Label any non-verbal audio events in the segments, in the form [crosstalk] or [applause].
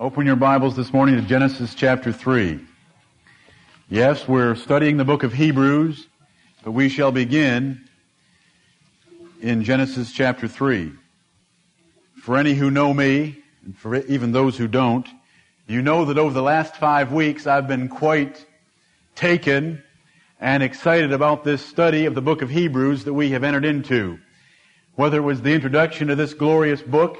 Open your Bibles this morning to Genesis chapter 3. Yes, we're studying the book of Hebrews, but we shall begin in Genesis chapter 3. For any who know me, and for even those who don't, you know that over the last five weeks I've been quite taken and excited about this study of the book of Hebrews that we have entered into. Whether it was the introduction to this glorious book,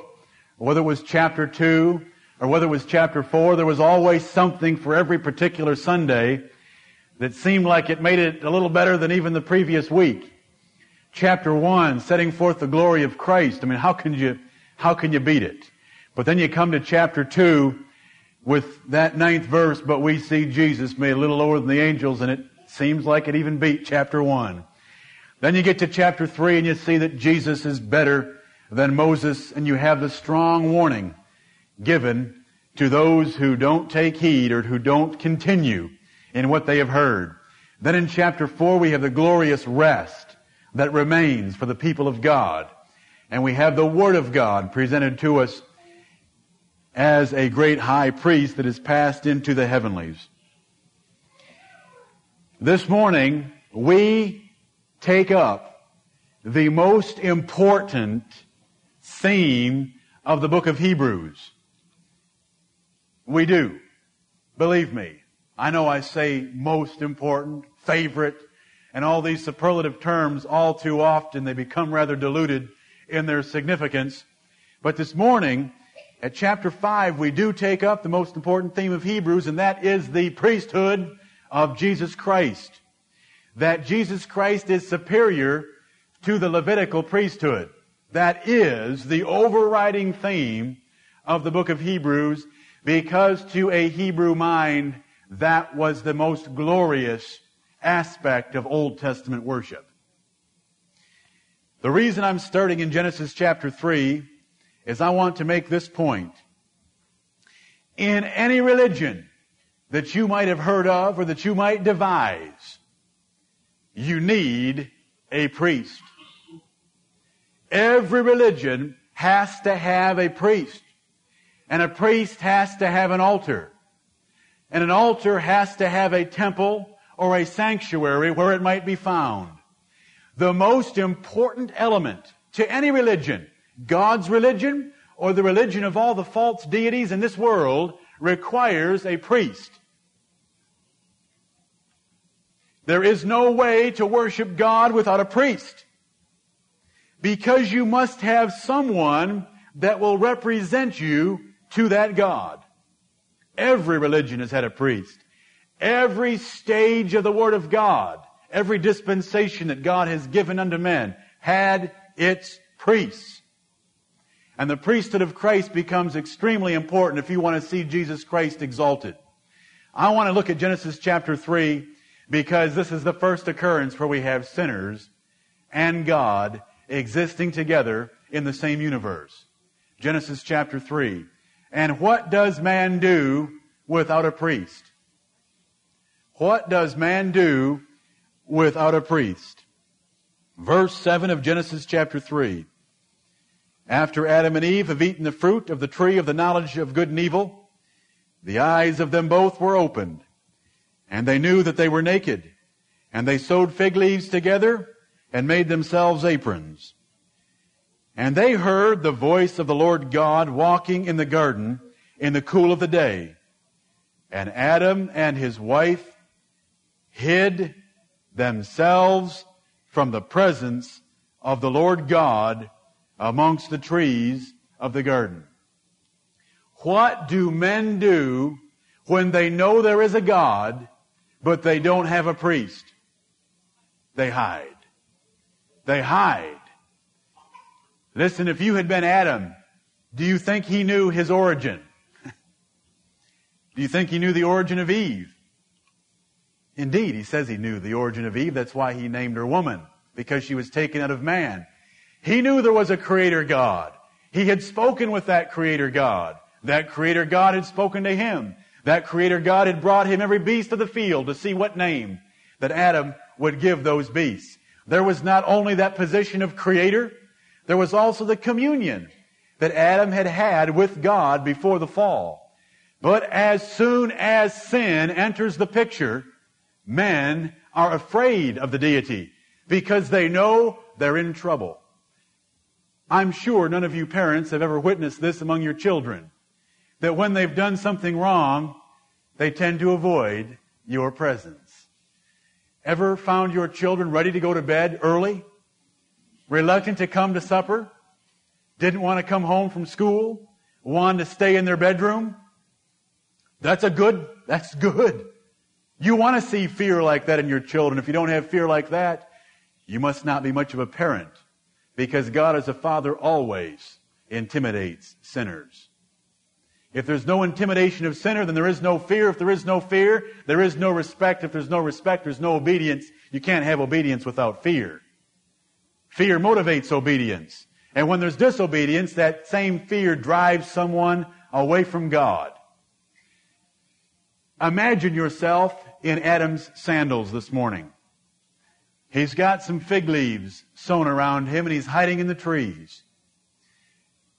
whether it was chapter 2, or whether it was chapter 4, there was always something for every particular Sunday that seemed like it made it a little better than even the previous week. Chapter 1, setting forth the glory of Christ. I mean, how can you, how can you beat it? But then you come to chapter 2 with that ninth verse, but we see Jesus made a little lower than the angels, and it seems like it even beat chapter 1. Then you get to chapter 3 and you see that Jesus is better than Moses, and you have the strong warning given to those who don't take heed or who don't continue in what they have heard. Then in chapter 4 we have the glorious rest that remains for the people of God. And we have the Word of God presented to us as a great high priest that is passed into the heavenlies. This morning, we take up the most important theme of the book of Hebrews. We do. Believe me. I know I say most important, favorite, and all these superlative terms all too often they become rather diluted in their significance. But this morning, at chapter 5, we do take up the most important theme of Hebrews, and that is the priesthood of Jesus Christ. That Jesus Christ is superior to the Levitical priesthood. That is the overriding theme of the book of Hebrews because to a Hebrew mind, that was the most glorious aspect of Old Testament worship. The reason I'm starting in Genesis chapter 3 is I want to make this point. In any religion that you might have heard of or that you might devise, you need a priest. Every religion has to have a priest. And a priest has to have an altar. And an altar has to have a temple or a sanctuary where it might be found. The most important element to any religion, God's religion or the religion of all the false deities in this world, requires a priest. There is no way to worship God without a priest. Because you must have someone that will represent you to that God. Every religion has had a priest. Every stage of the Word of God, every dispensation that God has given unto men had its priests. And the priesthood of Christ becomes extremely important if you want to see Jesus Christ exalted. I want to look at Genesis chapter 3 because this is the first occurrence where we have sinners and God existing together in the same universe. Genesis chapter 3. And what does man do without a priest? What does man do without a priest? Verse 7 of Genesis chapter 3. After Adam and Eve have eaten the fruit of the tree of the knowledge of good and evil, the eyes of them both were opened, and they knew that they were naked, and they sewed fig leaves together and made themselves aprons. And they heard the voice of the Lord God walking in the garden in the cool of the day. And Adam and his wife hid themselves from the presence of the Lord God amongst the trees of the garden. What do men do when they know there is a God, but they don't have a priest? They hide. They hide. Listen, if you had been Adam, do you think he knew his origin? do you think he knew the origin of Eve? Indeed, he says he knew the origin of Eve. That's why he named her woman, because she was taken out of man. He knew there was a creator God. He had spoken with that creator God. That creator God had spoken to him. That creator God had brought him every beast of the field to see what name that Adam would give those beasts. There was not only that position of creator, there was also the communion that Adam had had with God before the fall. But as soon as sin enters the picture, men are afraid of the deity because they know they're in trouble. I'm sure none of you parents have ever witnessed this among your children. That when they've done something wrong, they tend to avoid your presence. Ever found your children ready to go to bed early? Reluctant to come to supper? Didn't want to come home from school? Wanted to stay in their bedroom? That's a good, that's good. You want to see fear like that in your children. If you don't have fear like that, you must not be much of a parent because God as a father always intimidates sinners. If there's no intimidation of sinner, then there is no fear. If there is no fear, there is no respect. If there's no respect, there's no obedience. You can't have obedience without fear. Fear motivates obedience. And when there's disobedience, that same fear drives someone away from God. Imagine yourself in Adam's sandals this morning. He's got some fig leaves sewn around him and he's hiding in the trees.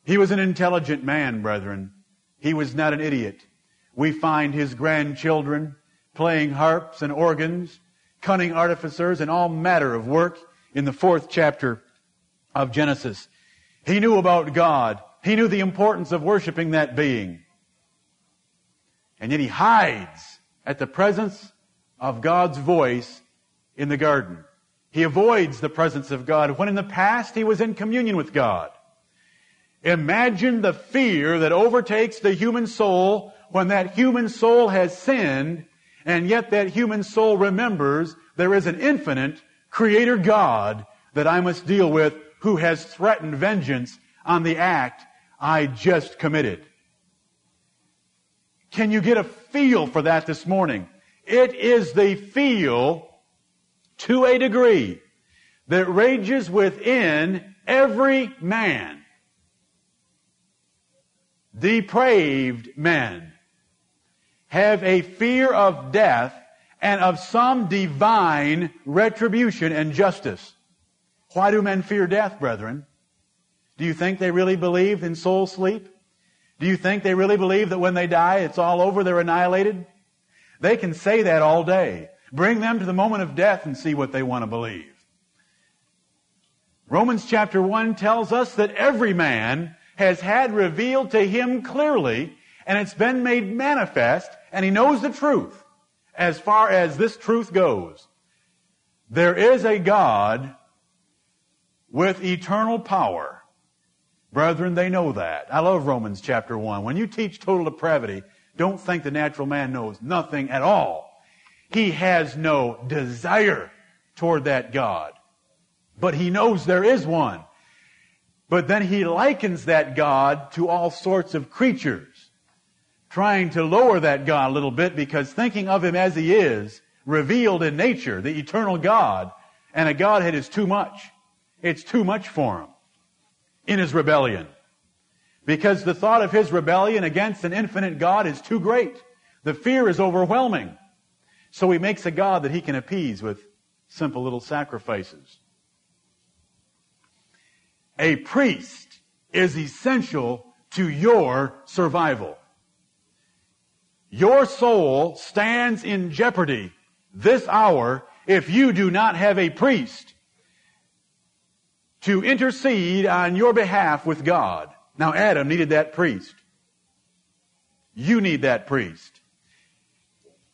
He was an intelligent man, brethren. He was not an idiot. We find his grandchildren playing harps and organs, cunning artificers, and all matter of work in the fourth chapter of Genesis. He knew about God. He knew the importance of worshiping that being. And yet he hides at the presence of God's voice in the garden. He avoids the presence of God when in the past he was in communion with God. Imagine the fear that overtakes the human soul when that human soul has sinned and yet that human soul remembers there is an infinite creator God that I must deal with who has threatened vengeance on the act I just committed. Can you get a feel for that this morning? It is the feel to a degree that rages within every man. Depraved men have a fear of death and of some divine retribution and justice. Why do men fear death, brethren? Do you think they really believe in soul sleep? Do you think they really believe that when they die, it's all over, they're annihilated? They can say that all day. Bring them to the moment of death and see what they want to believe. Romans chapter 1 tells us that every man has had revealed to him clearly, and it's been made manifest, and he knows the truth as far as this truth goes. There is a God with eternal power. Brethren, they know that. I love Romans chapter 1. When you teach total depravity, don't think the natural man knows nothing at all. He has no desire toward that God. But he knows there is one. But then he likens that God to all sorts of creatures, trying to lower that God a little bit because thinking of him as he is, revealed in nature, the eternal God, and a Godhead is too much. It's too much for him in his rebellion. Because the thought of his rebellion against an infinite God is too great. The fear is overwhelming. So he makes a God that he can appease with simple little sacrifices. A priest is essential to your survival. Your soul stands in jeopardy this hour if you do not have a priest to intercede on your behalf with God. Now Adam needed that priest. You need that priest.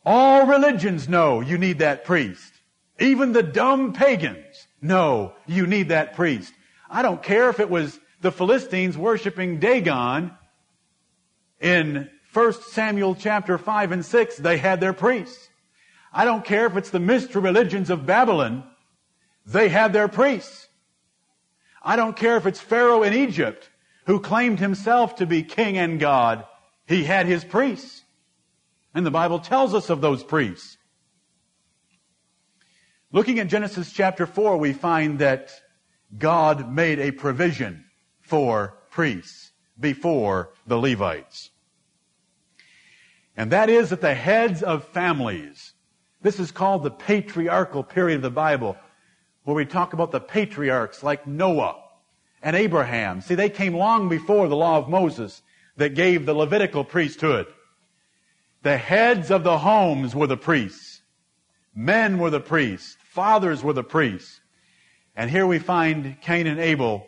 All religions know you need that priest. Even the dumb pagans know you need that priest. I don't care if it was the Philistines worshiping Dagon in 1 Samuel chapter 5 and 6, they had their priests. I don't care if it's the mystery religions of Babylon, they had their priests. I don't care if it's Pharaoh in Egypt who claimed himself to be king and God, he had his priests. And the Bible tells us of those priests. Looking at Genesis chapter 4, we find that God made a provision for priests before the Levites. And that is that the heads of families, this is called the patriarchal period of the Bible, where we talk about the patriarchs like Noah and Abraham. See, they came long before the law of Moses that gave the Levitical priesthood. The heads of the homes were the priests. Men were the priests. Fathers were the priests. And here we find Cain and Abel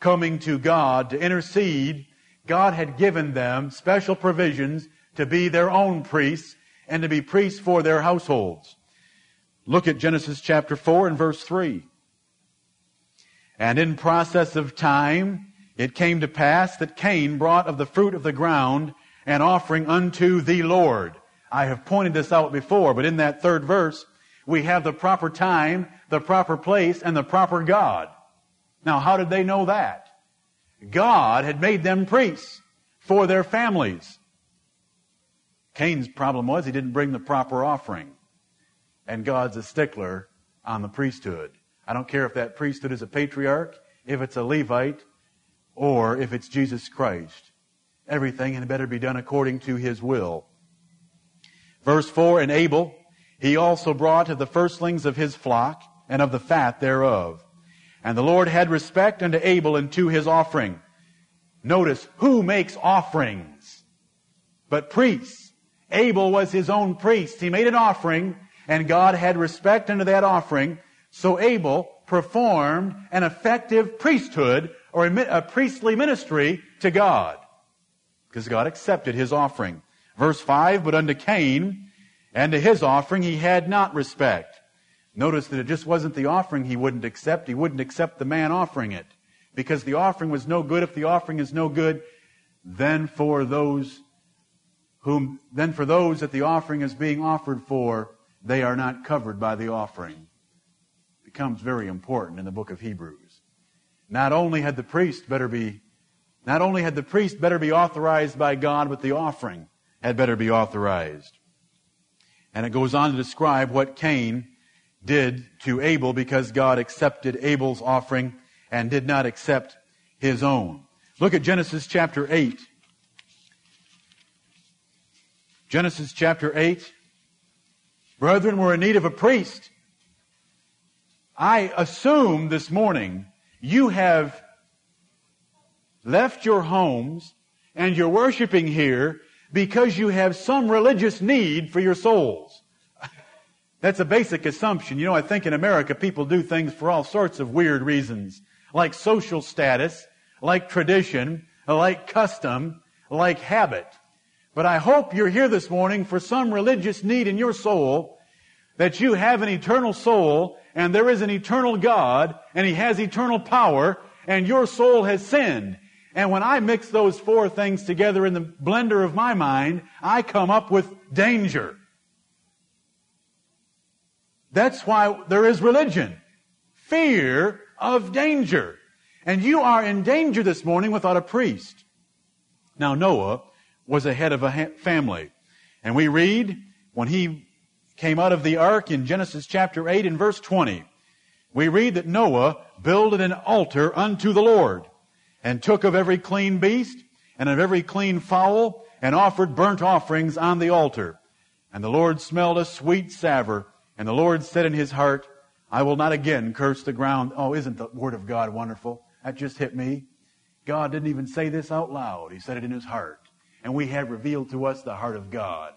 coming to God to intercede. God had given them special provisions to be their own priests and to be priests for their households. Look at Genesis chapter 4 and verse 3. And in process of time, it came to pass that Cain brought of the fruit of the ground an offering unto the Lord. I have pointed this out before, but in that third verse, we have the proper time, the proper place, and the proper God. Now, how did they know that? God had made them priests for their families. Cain's problem was he didn't bring the proper offering. And God's a stickler on the priesthood. I don't care if that priesthood is a patriarch, if it's a Levite, or if it's Jesus Christ. Everything had better be done according to his will. Verse 4 And Abel, he also brought of the firstlings of his flock and of the fat thereof. And the Lord had respect unto Abel and to his offering. Notice, who makes offerings? But priests. Abel was his own priest. He made an offering, and God had respect unto that offering. So Abel performed an effective priesthood or a priestly ministry to God. Because God accepted his offering. Verse 5, but unto Cain and to his offering he had not respect. Notice that it just wasn't the offering he wouldn't accept. He wouldn't accept the man offering it. Because the offering was no good. If the offering is no good, then for those whom then for those that the offering is being offered for, they are not covered by the offering. It becomes very important in the book of Hebrews. Not only had the priest better be, not only had the priest better be authorized by God, but the offering had better be authorized. And it goes on to describe what Cain did to Abel because God accepted Abel's offering and did not accept his own. Look at Genesis chapter 8. Genesis chapter 8. Brethren, we're in need of a priest. I assume this morning you have left your homes and you're worshiping here because you have some religious need for your souls. [laughs] That's a basic assumption. You know, I think in America people do things for all sorts of weird reasons, like social status, like tradition, like custom, like habit. But I hope you're here this morning for some religious need in your soul that you have an eternal soul and there is an eternal God and He has eternal power and your soul has sinned. And when I mix those four things together in the blender of my mind, I come up with danger. That's why there is religion. Fear of danger. And you are in danger this morning without a priest. Now Noah was a head of a family. And we read when he came out of the ark in Genesis chapter 8 and verse 20, we read that Noah builded an altar unto the Lord and took of every clean beast and of every clean fowl and offered burnt offerings on the altar. And the Lord smelled a sweet savor and the Lord said in his heart, I will not again curse the ground. Oh, isn't the word of God wonderful? That just hit me. God didn't even say this out loud. He said it in his heart and we have revealed to us the heart of God.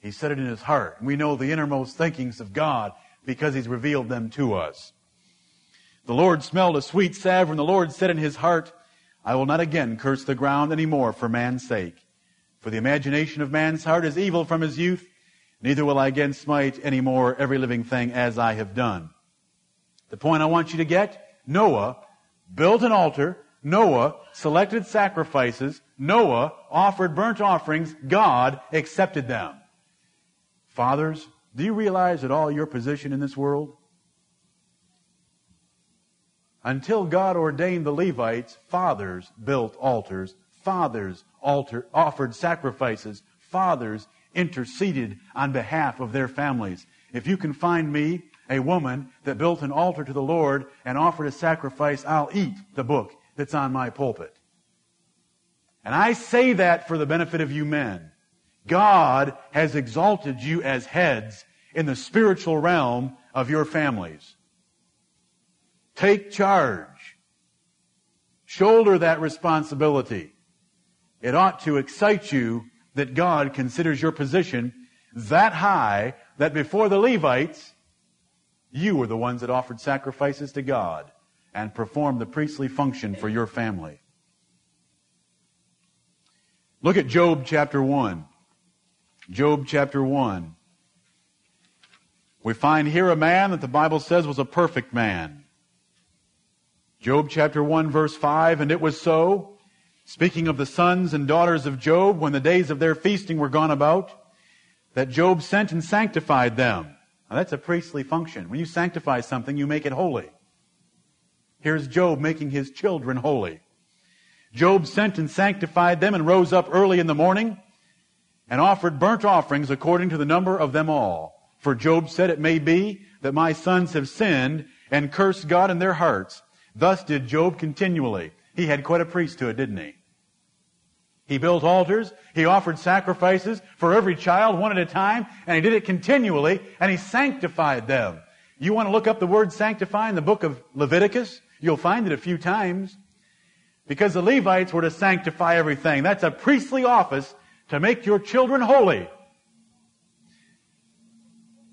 He said it in his heart. We know the innermost thinkings of God because he's revealed them to us. The Lord smelled a sweet savor, and the Lord said in his heart, I will not again curse the ground any more for man's sake. For the imagination of man's heart is evil from his youth, neither will I again smite any more every living thing as I have done. The point I want you to get, Noah built an altar Noah selected sacrifices. Noah offered burnt offerings. God accepted them. Fathers, do you realize at all your position in this world? Until God ordained the Levites, fathers built altars. Fathers altar, offered sacrifices. Fathers interceded on behalf of their families. If you can find me a woman that built an altar to the Lord and offered a sacrifice, I'll eat the book that's on my pulpit. And I say that for the benefit of you men. God has exalted you as heads in the spiritual realm of your families. Take charge. Shoulder that responsibility. It ought to excite you that God considers your position that high that before the Levites, you were the ones that offered sacrifices to God and perform the priestly function for your family. Look at Job chapter 1. Job chapter 1. We find here a man that the Bible says was a perfect man. Job chapter 1 verse 5, and it was so, speaking of the sons and daughters of Job, when the days of their feasting were gone about, that Job sent and sanctified them. Now that's a priestly function. When you sanctify something, you make it holy. Here's Job making his children holy. Job sent and sanctified them and rose up early in the morning and offered burnt offerings according to the number of them all. For Job said, It may be that my sons have sinned and cursed God in their hearts. Thus did Job continually. He had quite a priesthood, didn't he? He built altars, he offered sacrifices for every child one at a time, and he did it continually, and he sanctified them. You want to look up the word sanctify in the book of Leviticus? You'll find it a few times. Because the Levites were to sanctify everything. That's a priestly office to make your children holy.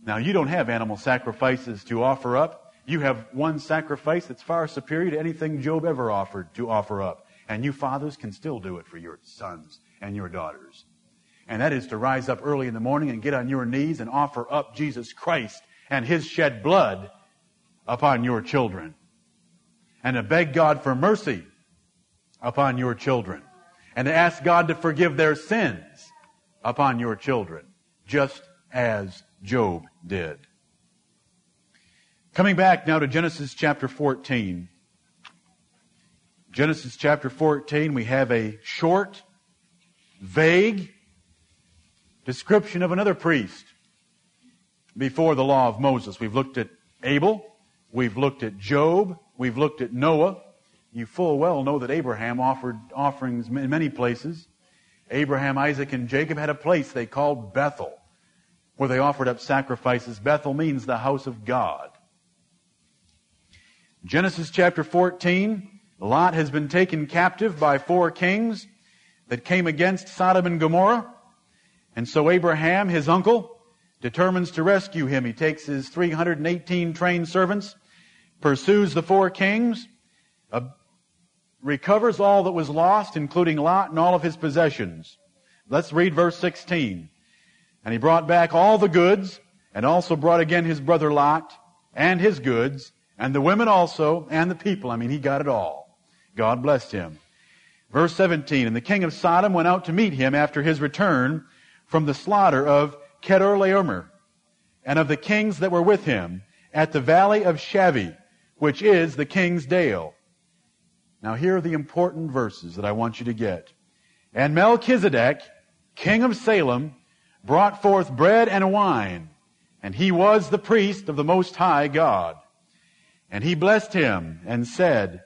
Now, you don't have animal sacrifices to offer up. You have one sacrifice that's far superior to anything Job ever offered to offer up. And you fathers can still do it for your sons and your daughters. And that is to rise up early in the morning and get on your knees and offer up Jesus Christ and His shed blood upon your children. And to beg God for mercy upon your children. And to ask God to forgive their sins upon your children. Just as Job did. Coming back now to Genesis chapter 14. Genesis chapter 14, we have a short, vague description of another priest before the law of Moses. We've looked at Abel, we've looked at Job, we've looked at Noah. You full well know that Abraham offered offerings in many places. Abraham, Isaac, and Jacob had a place they called Bethel where they offered up sacrifices. Bethel means the house of God. Genesis chapter 14, Lot has been taken captive by four kings that came against Sodom and Gomorrah. And so Abraham, his uncle, determines to rescue him. He takes his 318 trained servants, pursues the four kings, uh, recovers all that was lost, including Lot and all of his possessions. Let's read verse 16. And he brought back all the goods, and also brought again his brother Lot, and his goods, and the women also, and the people. I mean, he got it all. God blessed him. Verse 17, And the king of Sodom went out to meet him after his return from the slaughter of Chedorlaomer, and of the kings that were with him, at the valley of Shaveh, which is the king's dale. Now here are the important verses that I want you to get. And Melchizedek, king of Salem, brought forth bread and wine, and he was the priest of the Most High God. And he blessed him and said,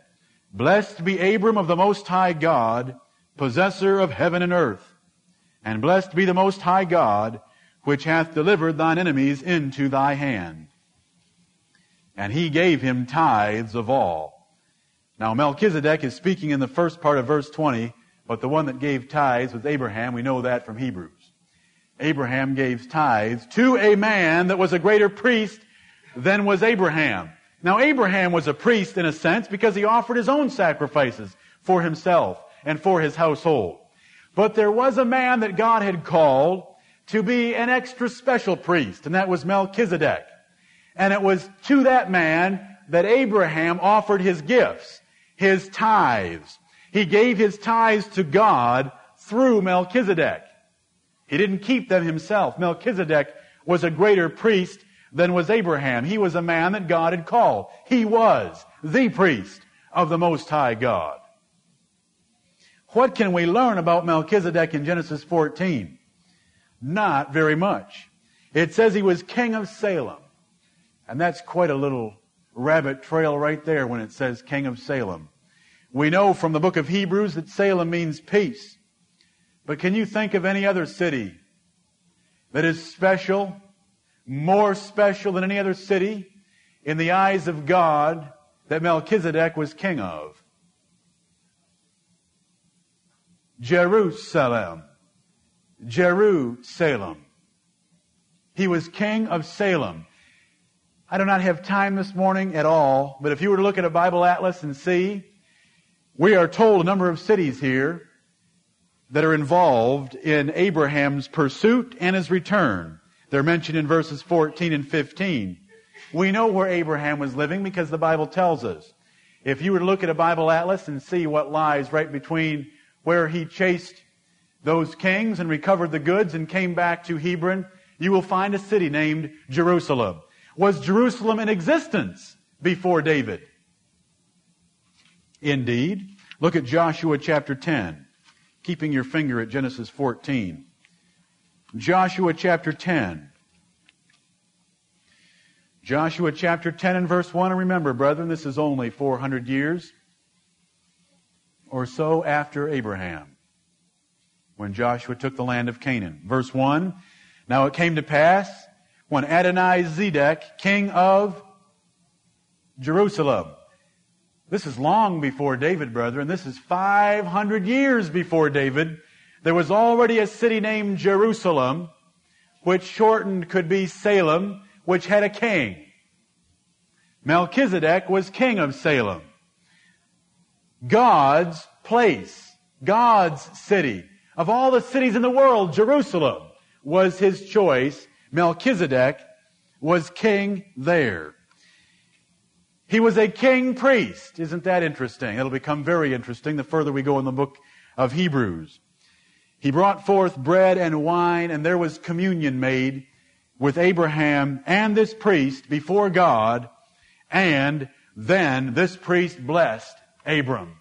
Blessed be Abram of the Most High God, possessor of heaven and earth. And blessed be the Most High God, which hath delivered thine enemies into thy hand. And he gave him tithes of all. Now Melchizedek is speaking in the first part of verse 20, but the one that gave tithes was Abraham. We know that from Hebrews. Abraham gave tithes to a man that was a greater priest than was Abraham. Now Abraham was a priest in a sense because he offered his own sacrifices for himself and for his household. But there was a man that God had called to be an extra special priest, and that was Melchizedek. And it was to that man that Abraham offered his gifts, his tithes. He gave his tithes to God through Melchizedek. He didn't keep them himself. Melchizedek was a greater priest than was Abraham. He was a man that God had called. He was the priest of the Most High God. What can we learn about Melchizedek in Genesis 14? Not very much. It says he was king of Salem. And that's quite a little rabbit trail right there when it says king of Salem. We know from the book of Hebrews that Salem means peace. But can you think of any other city that is special, more special than any other city in the eyes of God that Melchizedek was king of? Jerusalem. Jerusalem. He was king of Salem. I do not have time this morning at all, but if you were to look at a Bible atlas and see, we are told a number of cities here that are involved in Abraham's pursuit and his return. They're mentioned in verses 14 and 15. We know where Abraham was living because the Bible tells us. If you were to look at a Bible atlas and see what lies right between where he chased those kings and recovered the goods and came back to Hebron, you will find a city named Jerusalem. Was Jerusalem in existence before David? Indeed. Look at Joshua chapter 10, keeping your finger at Genesis 14. Joshua chapter 10. Joshua chapter 10 and verse 1. And remember, brethren, this is only 400 years or so after Abraham when Joshua took the land of Canaan. Verse 1. Now it came to pass when Adonai Zedek, king of Jerusalem. This is long before David, brethren. This is 500 years before David. There was already a city named Jerusalem, which shortened could be Salem, which had a king. Melchizedek was king of Salem. God's place, God's city. Of all the cities in the world, Jerusalem was his choice. Melchizedek was king there. He was a king priest. Isn't that interesting? It'll become very interesting the further we go in the book of Hebrews. He brought forth bread and wine, and there was communion made with Abraham and this priest before God, and then this priest blessed Abram.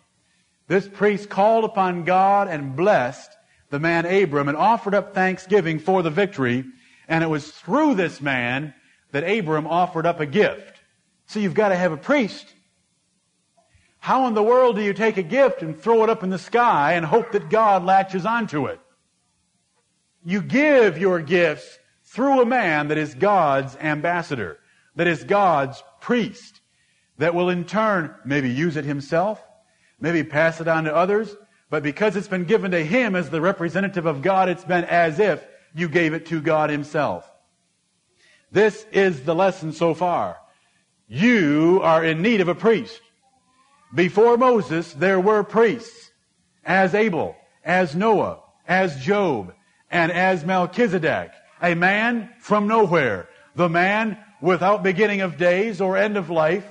This priest called upon God and blessed the man Abram and offered up thanksgiving for the victory, and it was through this man that Abram offered up a gift. So you've got to have a priest. How in the world do you take a gift and throw it up in the sky and hope that God latches onto it? You give your gifts through a man that is God's ambassador, that is God's priest, that will in turn maybe use it himself, maybe pass it on to others, but because it's been given to him as the representative of God, it's been as if you gave it to God himself. This is the lesson so far. You are in need of a priest. Before Moses, there were priests, as Abel, as Noah, as Job, and as Melchizedek, a man from nowhere, the man without beginning of days or end of life,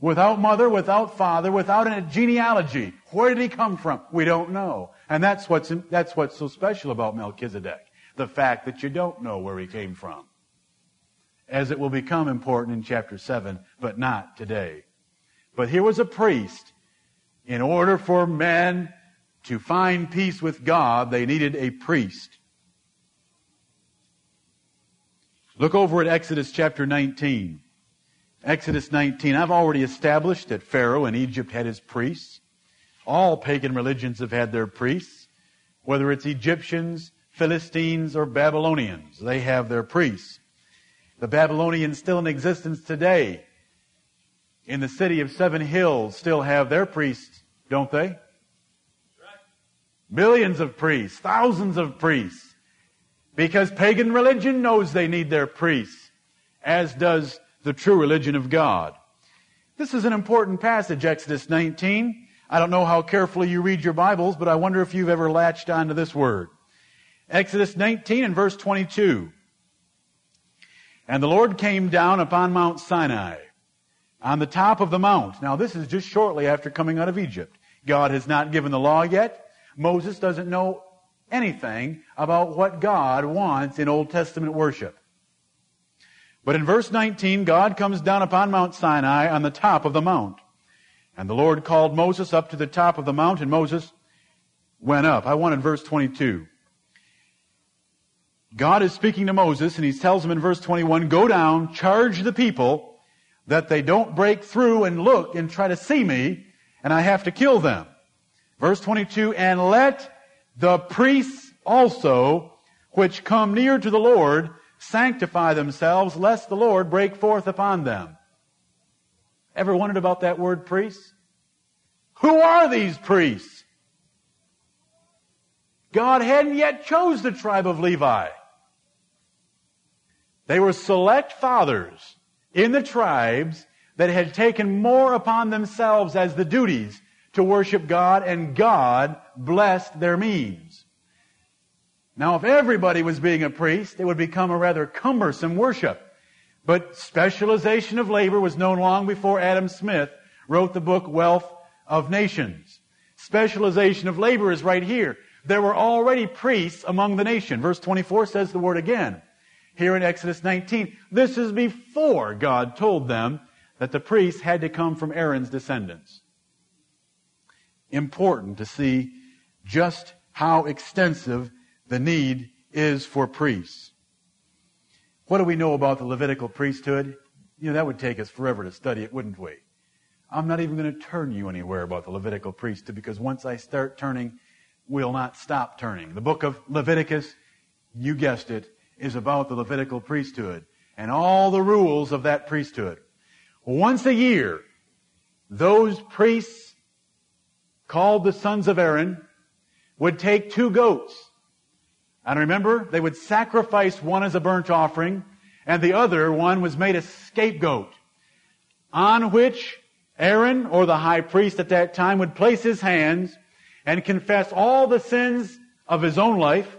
Without mother, without father, without a genealogy. Where did he come from? We don't know. And that's what's, that's what's so special about Melchizedek. The fact that you don't know where he came from. As it will become important in chapter 7, but not today. But here was a priest. In order for men to find peace with God, they needed a priest. Look over at Exodus chapter 19. Exodus 19, I've already established that Pharaoh in Egypt had his priests. All pagan religions have had their priests. Whether it's Egyptians, Philistines, or Babylonians, they have their priests. The Babylonians still in existence today in the city of Seven Hills still have their priests, don't they? Millions of priests, thousands of priests. Because pagan religion knows they need their priests, as does the true religion of God. This is an important passage, Exodus 19. I don't know how carefully you read your Bibles, but I wonder if you've ever latched onto this word. Exodus 19 and verse 22. And the Lord came down upon Mount Sinai, on the top of the mount. Now this is just shortly after coming out of Egypt. God has not given the law yet. Moses doesn't know anything about what God wants in Old Testament worship. But in verse 19, God comes down upon Mount Sinai on the top of the mount. And the Lord called Moses up to the top of the mountain. Moses went up. I wanted verse 22. God is speaking to Moses, and he tells him in verse 21, Go down, charge the people that they don't break through and look and try to see me, and I have to kill them. Verse 22, And let the priests also, which come near to the Lord, sanctify themselves, lest the Lord break forth upon them. Ever wondered about that word priests? Who are these priests? God hadn't yet chose the tribe of Levi. They were select fathers in the tribes that had taken more upon themselves as the duties to worship God, and God blessed their means. Now, if everybody was being a priest, it would become a rather cumbersome worship. But specialization of labor was known long before Adam Smith wrote the book Wealth of Nations. Specialization of labor is right here. There were already priests among the nation. Verse 24 says the word again. Here in Exodus 19. This is before God told them that the priests had to come from Aaron's descendants. Important to see just how extensive the need is for priests. What do we know about the Levitical priesthood? You know, that would take us forever to study it, wouldn't we? I'm not even going to turn you anywhere about the Levitical priesthood because once I start turning, we'll not stop turning. The book of Leviticus, you guessed it, is about the Levitical priesthood and all the rules of that priesthood. Once a year, those priests called the sons of Aaron would take two goats. And remember, they would sacrifice one as a burnt offering and the other one was made a scapegoat on which Aaron or the high priest at that time would place his hands and confess all the sins of his own life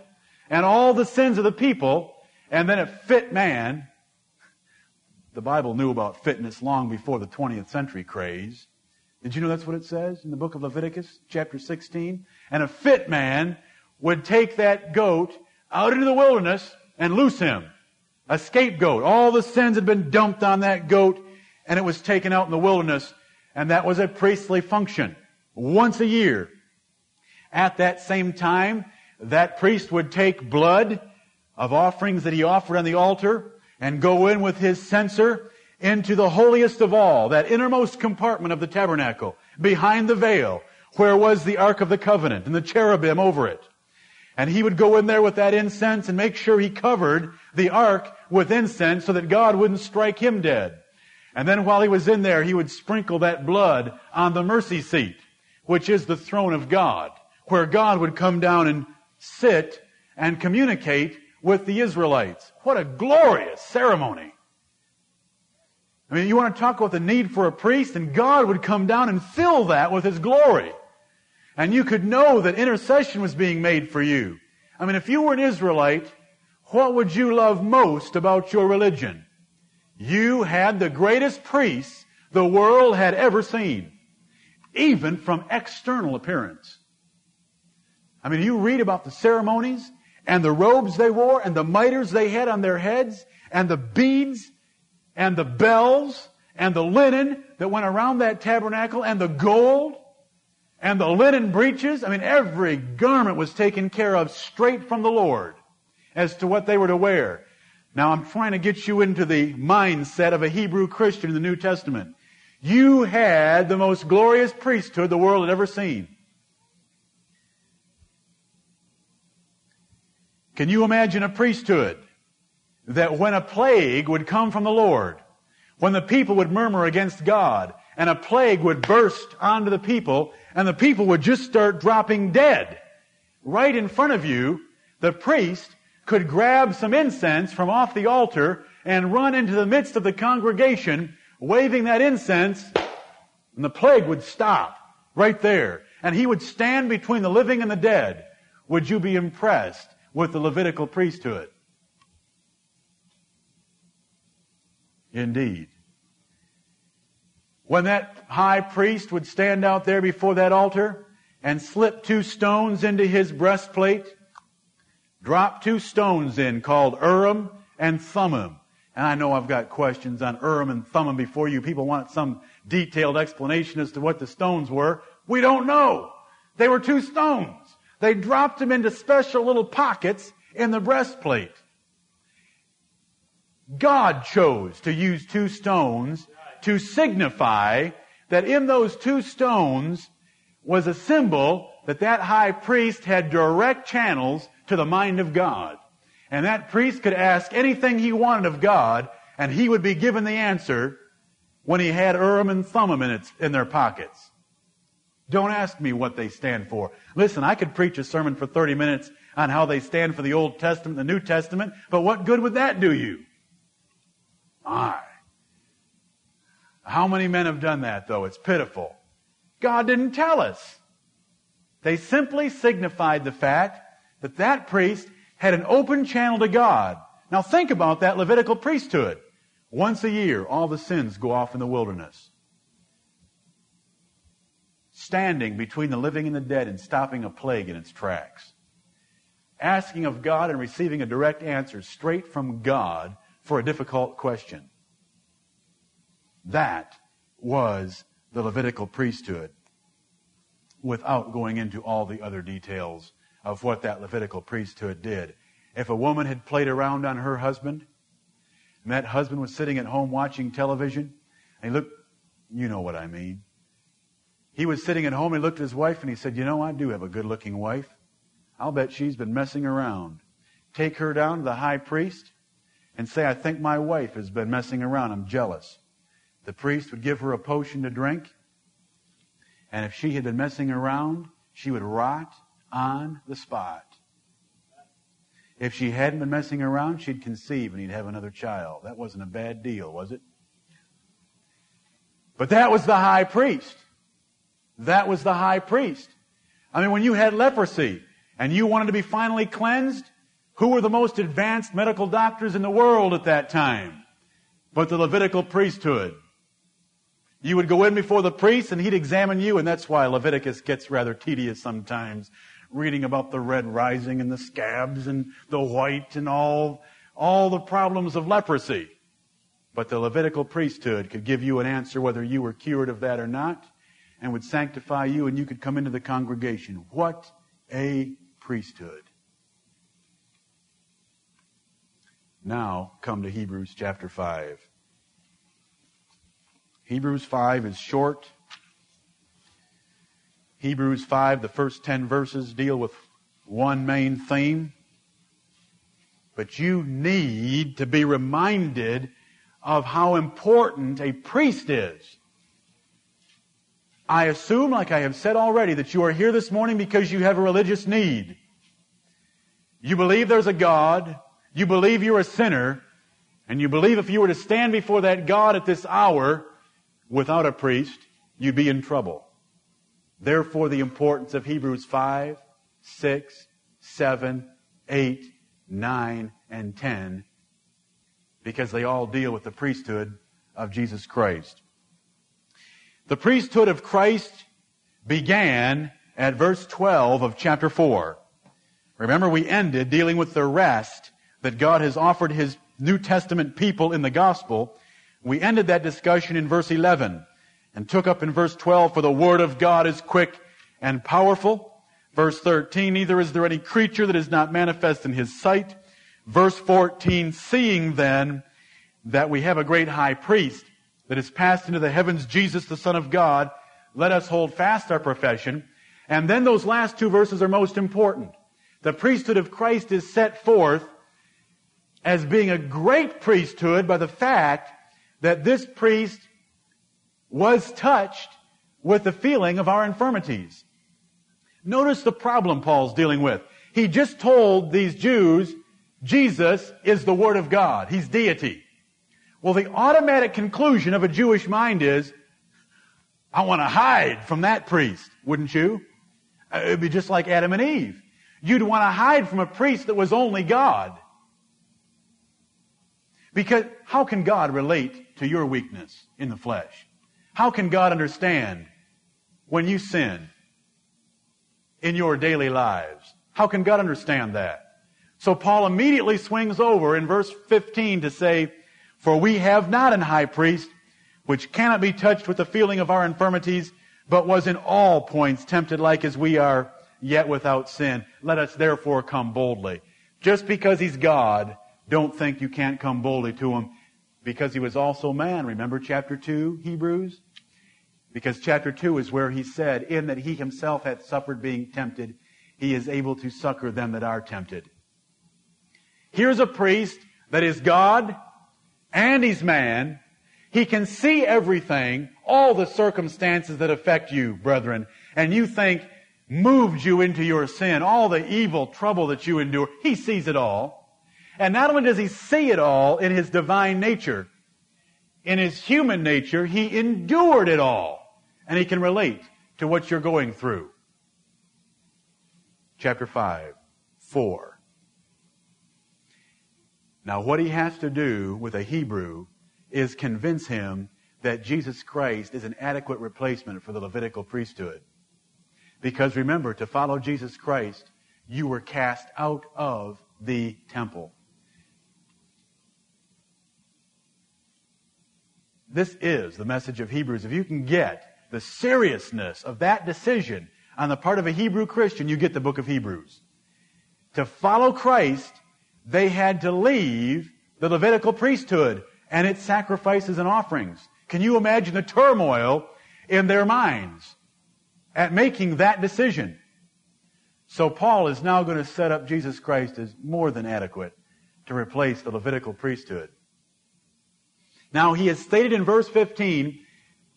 and all the sins of the people and then a fit man the Bible knew about fitness long before the 20th century craze. Did you know that's what it says in the book of Leviticus, chapter 16? And a fit man would take that goat out into the wilderness and loose him. A scapegoat. All the sins had been dumped on that goat and it was taken out in the wilderness and that was a priestly function once a year. At that same time, that priest would take blood of offerings that he offered on the altar and go in with his censer into the holiest of all, that innermost compartment of the tabernacle, behind the veil, where was the Ark of the Covenant and the cherubim over it. And he would go in there with that incense and make sure he covered the ark with incense so that God wouldn't strike him dead. And then while he was in there, he would sprinkle that blood on the mercy seat, which is the throne of God, where God would come down and sit and communicate with the Israelites. What a glorious ceremony. I mean, you want to talk about the need for a priest, and God would come down and fill that with His glory. And you could know that intercession was being made for you. I mean, if you were an Israelite, what would you love most about your religion? You had the greatest priests the world had ever seen, even from external appearance. I mean, you read about the ceremonies and the robes they wore and the mitres they had on their heads and the beads and the bells and the linen that went around that tabernacle and the gold and the linen breeches. I mean, every garment was taken care of straight from the Lord as to what they were to wear. Now I'm trying to get you into the mindset of a Hebrew Christian in the New Testament. You had the most glorious priesthood the world had ever seen. Can you imagine a priesthood that when a plague would come from the Lord, when the people would murmur against God, and a plague would burst onto the people, and the people would just start dropping dead, right in front of you, the priest could grab some incense from off the altar and run into the midst of the congregation, waving that incense, and the plague would stop right there. And he would stand between the living and the dead. Would you be impressed with the Levitical priesthood? Indeed. When that high priest would stand out there before that altar and slip two stones into his breastplate, drop two stones in called Urim and Thummim. And I know I've got questions on Urim and Thummim before you. People want some detailed explanation as to what the stones were. We don't know. They were two stones. They dropped them into special little pockets in the breastplate. God chose to use two stones to signify that in those two stones was a symbol that that high priest had direct channels to the mind of God. And that priest could ask anything he wanted of God, and he would be given the answer when he had Urim and Thummim in, its, in their pockets. Don't ask me what they stand for. Listen, I could preach a sermon for 30 minutes on how they stand for the Old Testament and the New Testament, but what good would that do you? My. How many men have done that though? It's pitiful. God didn't tell us. They simply signified the fact that that priest had an open channel to God. Now think about that Levitical priesthood. Once a year, all the sins go off in the wilderness. Standing between the living and the dead and stopping a plague in its tracks. Asking of God and receiving a direct answer straight from God for a difficult question. That was the Levitical priesthood without going into all the other details of what that Levitical priesthood did. If a woman had played around on her husband, and that husband was sitting at home watching television, and he looked, you know what I mean. He was sitting at home, he looked at his wife, and he said, You know, I do have a good looking wife. I'll bet she's been messing around. Take her down to the high priest and say, I think my wife has been messing around. I'm jealous. The priest would give her a potion to drink, and if she had been messing around, she would rot on the spot. If she hadn't been messing around, she'd conceive and he'd have another child. That wasn't a bad deal, was it? But that was the high priest. That was the high priest. I mean, when you had leprosy and you wanted to be finally cleansed, who were the most advanced medical doctors in the world at that time? But the Levitical priesthood. You would go in before the priest and he'd examine you, and that's why Leviticus gets rather tedious sometimes, reading about the red rising and the scabs and the white and all, all the problems of leprosy. But the Levitical priesthood could give you an answer whether you were cured of that or not, and would sanctify you, and you could come into the congregation. What a priesthood. Now come to Hebrews chapter 5. Hebrews 5 is short. Hebrews 5, the first 10 verses deal with one main theme. But you need to be reminded of how important a priest is. I assume, like I have said already, that you are here this morning because you have a religious need. You believe there's a God. You believe you're a sinner. And you believe if you were to stand before that God at this hour, without a priest, you'd be in trouble. Therefore, the importance of Hebrews 5, 6, 7, 8, 9, and 10, because they all deal with the priesthood of Jesus Christ. The priesthood of Christ began at verse 12 of chapter 4. Remember, we ended dealing with the rest that God has offered His New Testament people in the gospel we ended that discussion in verse 11 and took up in verse 12, for the word of God is quick and powerful. Verse 13, neither is there any creature that is not manifest in his sight. Verse 14, seeing then that we have a great high priest that is passed into the heavens, Jesus the Son of God, let us hold fast our profession. And then those last two verses are most important. The priesthood of Christ is set forth as being a great priesthood by the fact that this priest was touched with the feeling of our infirmities. Notice the problem Paul's dealing with. He just told these Jews, Jesus is the Word of God. He's deity. Well, the automatic conclusion of a Jewish mind is, I want to hide from that priest, wouldn't you? Uh, it'd be just like Adam and Eve. You'd want to hide from a priest that was only God. Because how can God relate to your weakness in the flesh? How can God understand when you sin in your daily lives? How can God understand that? So Paul immediately swings over in verse 15 to say, For we have not an high priest which cannot be touched with the feeling of our infirmities, but was in all points tempted like as we are, yet without sin. Let us therefore come boldly. Just because he's God don't think you can't come boldly to him because he was also man. Remember chapter 2, Hebrews? Because chapter 2 is where he said, In that he himself hath suffered being tempted, he is able to succor them that are tempted. Here's a priest that is God and he's man. He can see everything, all the circumstances that affect you, brethren. and you think moved you into your sin, all the evil trouble that you endure, He sees it all. And not only does He see it all in His divine nature, in His human nature, He endured it all. And He can relate to what you're going through. Chapter 5, 4. Now, what he has to do with a Hebrew is convince him that Jesus Christ is an adequate replacement for the Levitical priesthood. Because remember, to follow Jesus Christ, you were cast out of the temple. This is the message of Hebrews. If you can get the seriousness of that decision on the part of a Hebrew Christian, you get the book of Hebrews. To follow Christ, they had to leave the Levitical priesthood and its sacrifices and offerings. Can you imagine the turmoil in their minds at making that decision? So Paul is now going to set up Jesus Christ as more than adequate to replace the Levitical priesthood. Now he has stated in verse 15,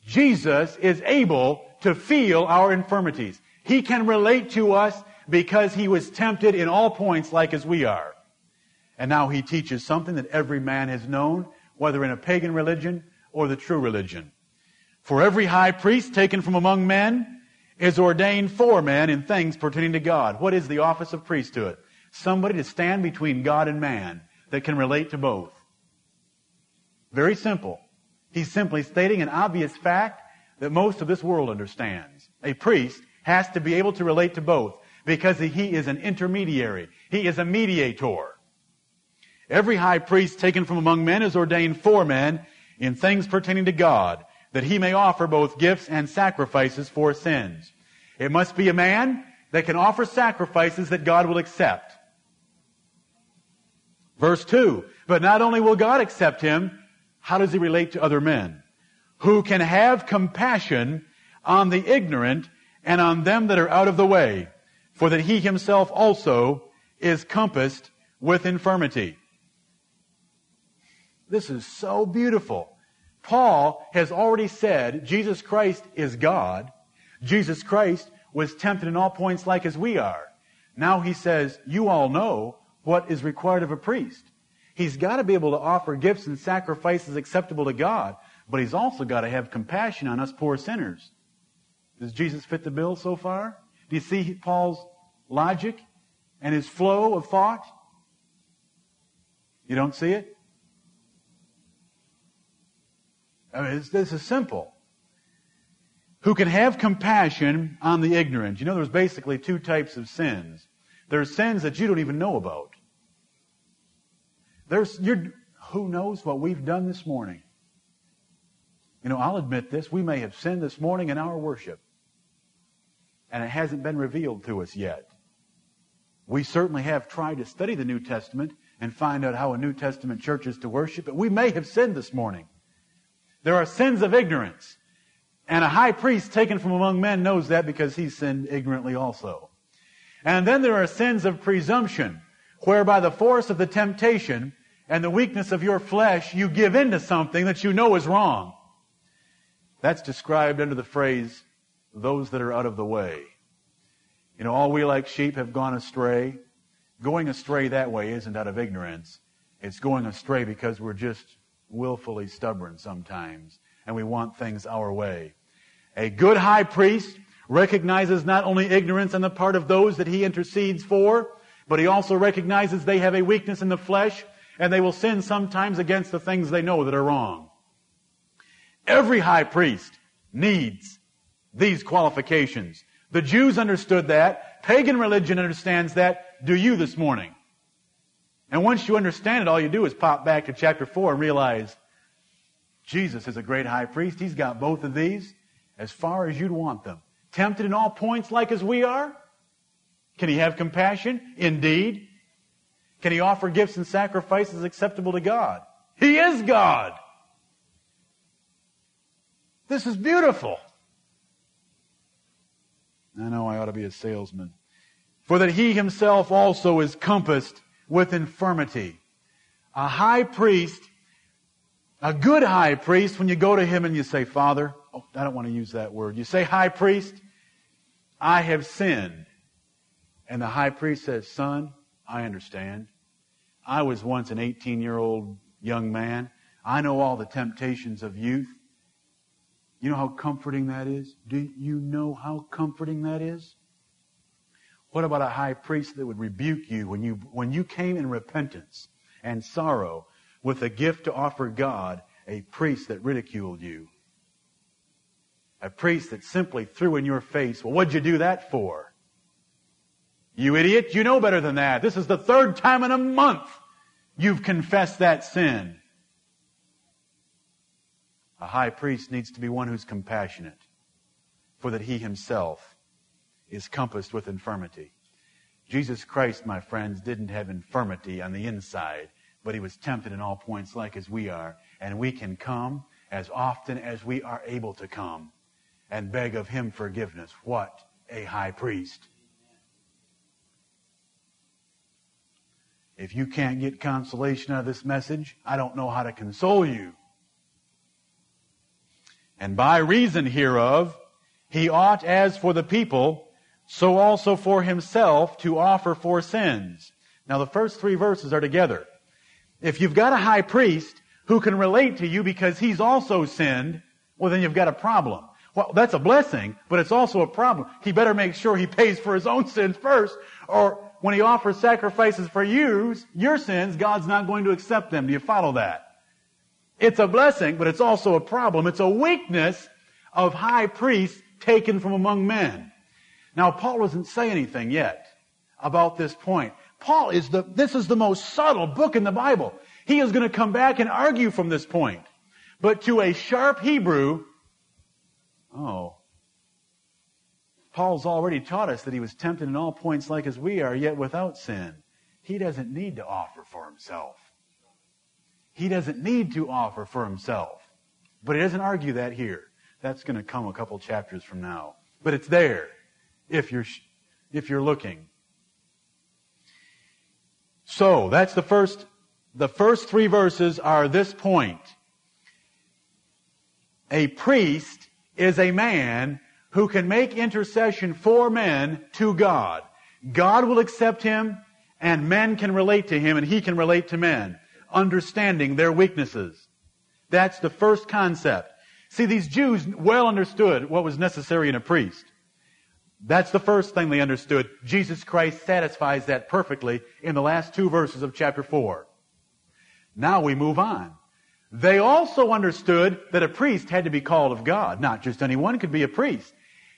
Jesus is able to feel our infirmities. He can relate to us because he was tempted in all points like as we are. And now he teaches something that every man has known, whether in a pagan religion or the true religion. For every high priest taken from among men is ordained for men in things pertaining to God. What is the office of priesthood? Somebody to stand between God and man that can relate to both. Very simple. He's simply stating an obvious fact that most of this world understands. A priest has to be able to relate to both because he is an intermediary. He is a mediator. Every high priest taken from among men is ordained for men in things pertaining to God, that he may offer both gifts and sacrifices for sins. It must be a man that can offer sacrifices that God will accept. Verse 2. But not only will God accept him, how does he relate to other men? Who can have compassion on the ignorant and on them that are out of the way, for that he himself also is compassed with infirmity. This is so beautiful. Paul has already said Jesus Christ is God. Jesus Christ was tempted in all points like as we are. Now he says, you all know what is required of a priest. He's got to be able to offer gifts and sacrifices acceptable to God, but he's also got to have compassion on us poor sinners. Does Jesus fit the bill so far? Do you see Paul's logic and his flow of thought? You don't see it? I mean, this is simple. Who can have compassion on the ignorant. You know, there's basically two types of sins. There's sins that you don't even know about. There's, who knows what we've done this morning? You know, I'll admit this. We may have sinned this morning in our worship. And it hasn't been revealed to us yet. We certainly have tried to study the New Testament and find out how a New Testament church is to worship, but we may have sinned this morning. There are sins of ignorance. And a high priest taken from among men knows that because he sinned ignorantly also. And then there are sins of presumption, whereby the force of the temptation and the weakness of your flesh, you give in to something that you know is wrong. That's described under the phrase, those that are out of the way. You know, all we like sheep have gone astray. Going astray that way isn't out of ignorance. It's going astray because we're just willfully stubborn sometimes, and we want things our way. A good high priest recognizes not only ignorance on the part of those that he intercedes for, but he also recognizes they have a weakness in the flesh, and they will sin sometimes against the things they know that are wrong. Every high priest needs these qualifications. The Jews understood that. Pagan religion understands that. Do you this morning? And once you understand it, all you do is pop back to chapter 4 and realize Jesus is a great high priest. He's got both of these as far as you'd want them. Tempted in all points like as we are? Can he have compassion? Indeed. Can he offer gifts and sacrifices acceptable to God? He is God. This is beautiful. I know I ought to be a salesman. For that he himself also is compassed with infirmity. A high priest, a good high priest, when you go to him and you say, Father, oh, I don't want to use that word. You say high priest, I have sinned. And the high priest says, Son, I understand. I was once an 18 year old young man. I know all the temptations of youth. You know how comforting that is? Do you know how comforting that is? What about a high priest that would rebuke you when you, when you came in repentance and sorrow with a gift to offer God, a priest that ridiculed you? A priest that simply threw in your face, well, what'd you do that for? You idiot, you know better than that. This is the third time in a month you've confessed that sin. A high priest needs to be one who's compassionate, for that he himself is compassed with infirmity. Jesus Christ, my friends, didn't have infirmity on the inside, but he was tempted in all points like as we are, and we can come as often as we are able to come and beg of him forgiveness. What a high priest. If you can't get consolation out of this message, I don't know how to console you. And by reason hereof, he ought, as for the people, so also for himself to offer for sins. Now the first three verses are together. If you've got a high priest who can relate to you because he's also sinned, well then you've got a problem. Well, that's a blessing, but it's also a problem. He better make sure he pays for his own sins first, or when he offers sacrifices for you, your sins, God's not going to accept them. Do you follow that? It's a blessing, but it's also a problem. It's a weakness of high priests taken from among men. Now, Paul doesn't say anything yet about this point. Paul is the, this is the most subtle book in the Bible. He is going to come back and argue from this point. But to a sharp Hebrew, Oh. Paul's already taught us that he was tempted in all points like as we are, yet without sin. He doesn't need to offer for himself. He doesn't need to offer for himself. But he doesn't argue that here. That's going to come a couple chapters from now. But it's there if you're, if you're looking. So, that's the first, the first three verses are this point. A priest is a man who can make intercession for men to God. God will accept him and men can relate to him and he can relate to men, understanding their weaknesses. That's the first concept. See, these Jews well understood what was necessary in a priest. That's the first thing they understood. Jesus Christ satisfies that perfectly in the last two verses of chapter 4. Now we move on. They also understood that a priest had to be called of God. Not just anyone could be a priest.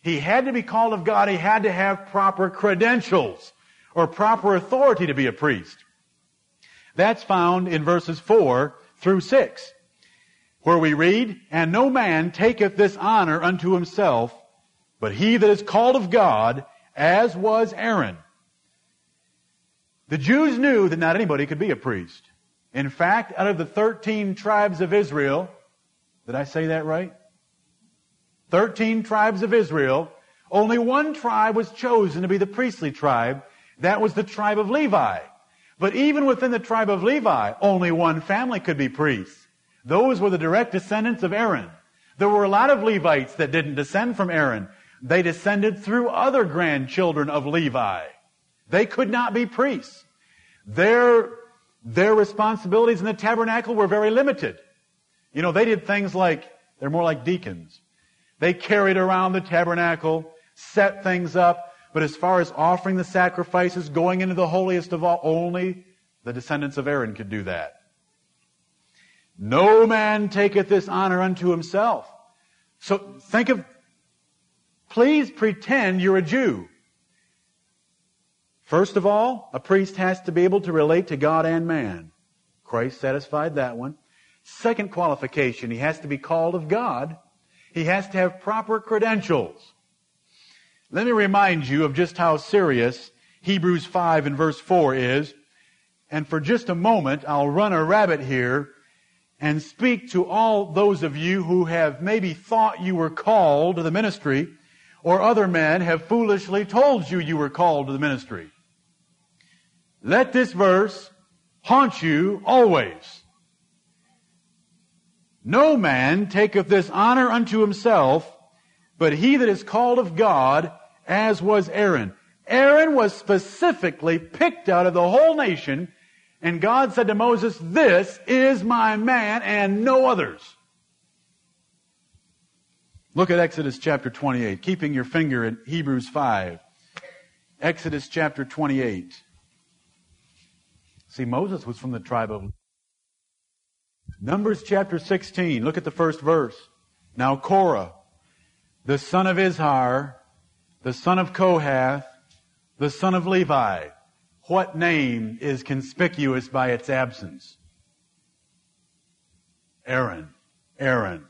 He had to be called of God. He had to have proper credentials or proper authority to be a priest. That's found in verses 4 through 6, where we read, And no man taketh this honor unto himself, but he that is called of God, as was Aaron. The Jews knew that not anybody could be a priest. In fact, out of the 13 tribes of Israel, did I say that right? 13 tribes of Israel, only one tribe was chosen to be the priestly tribe. That was the tribe of Levi. But even within the tribe of Levi, only one family could be priests. Those were the direct descendants of Aaron. There were a lot of Levites that didn't descend from Aaron. They descended through other grandchildren of Levi. They could not be priests. Their their responsibilities in the tabernacle were very limited. You know, they did things like, they're more like deacons. They carried around the tabernacle, set things up, but as far as offering the sacrifices, going into the holiest of all, only the descendants of Aaron could do that. No man taketh this honor unto himself. So think of, please pretend you're a Jew. First of all, a priest has to be able to relate to God and man. Christ satisfied that one. Second qualification, he has to be called of God. He has to have proper credentials. Let me remind you of just how serious Hebrews 5 and verse 4 is. And for just a moment, I'll run a rabbit here and speak to all those of you who have maybe thought you were called to the ministry or other men have foolishly told you you were called to the ministry. Let this verse haunt you always. No man taketh this honor unto himself, but he that is called of God, as was Aaron. Aaron was specifically picked out of the whole nation, and God said to Moses, This is my man and no others. Look at Exodus chapter 28, keeping your finger in Hebrews 5. Exodus chapter 28. See, Moses was from the tribe of Numbers chapter 16. Look at the first verse. Now Korah, the son of Izhar, the son of Kohath, the son of Levi. What name is conspicuous by its absence? Aaron. Aaron.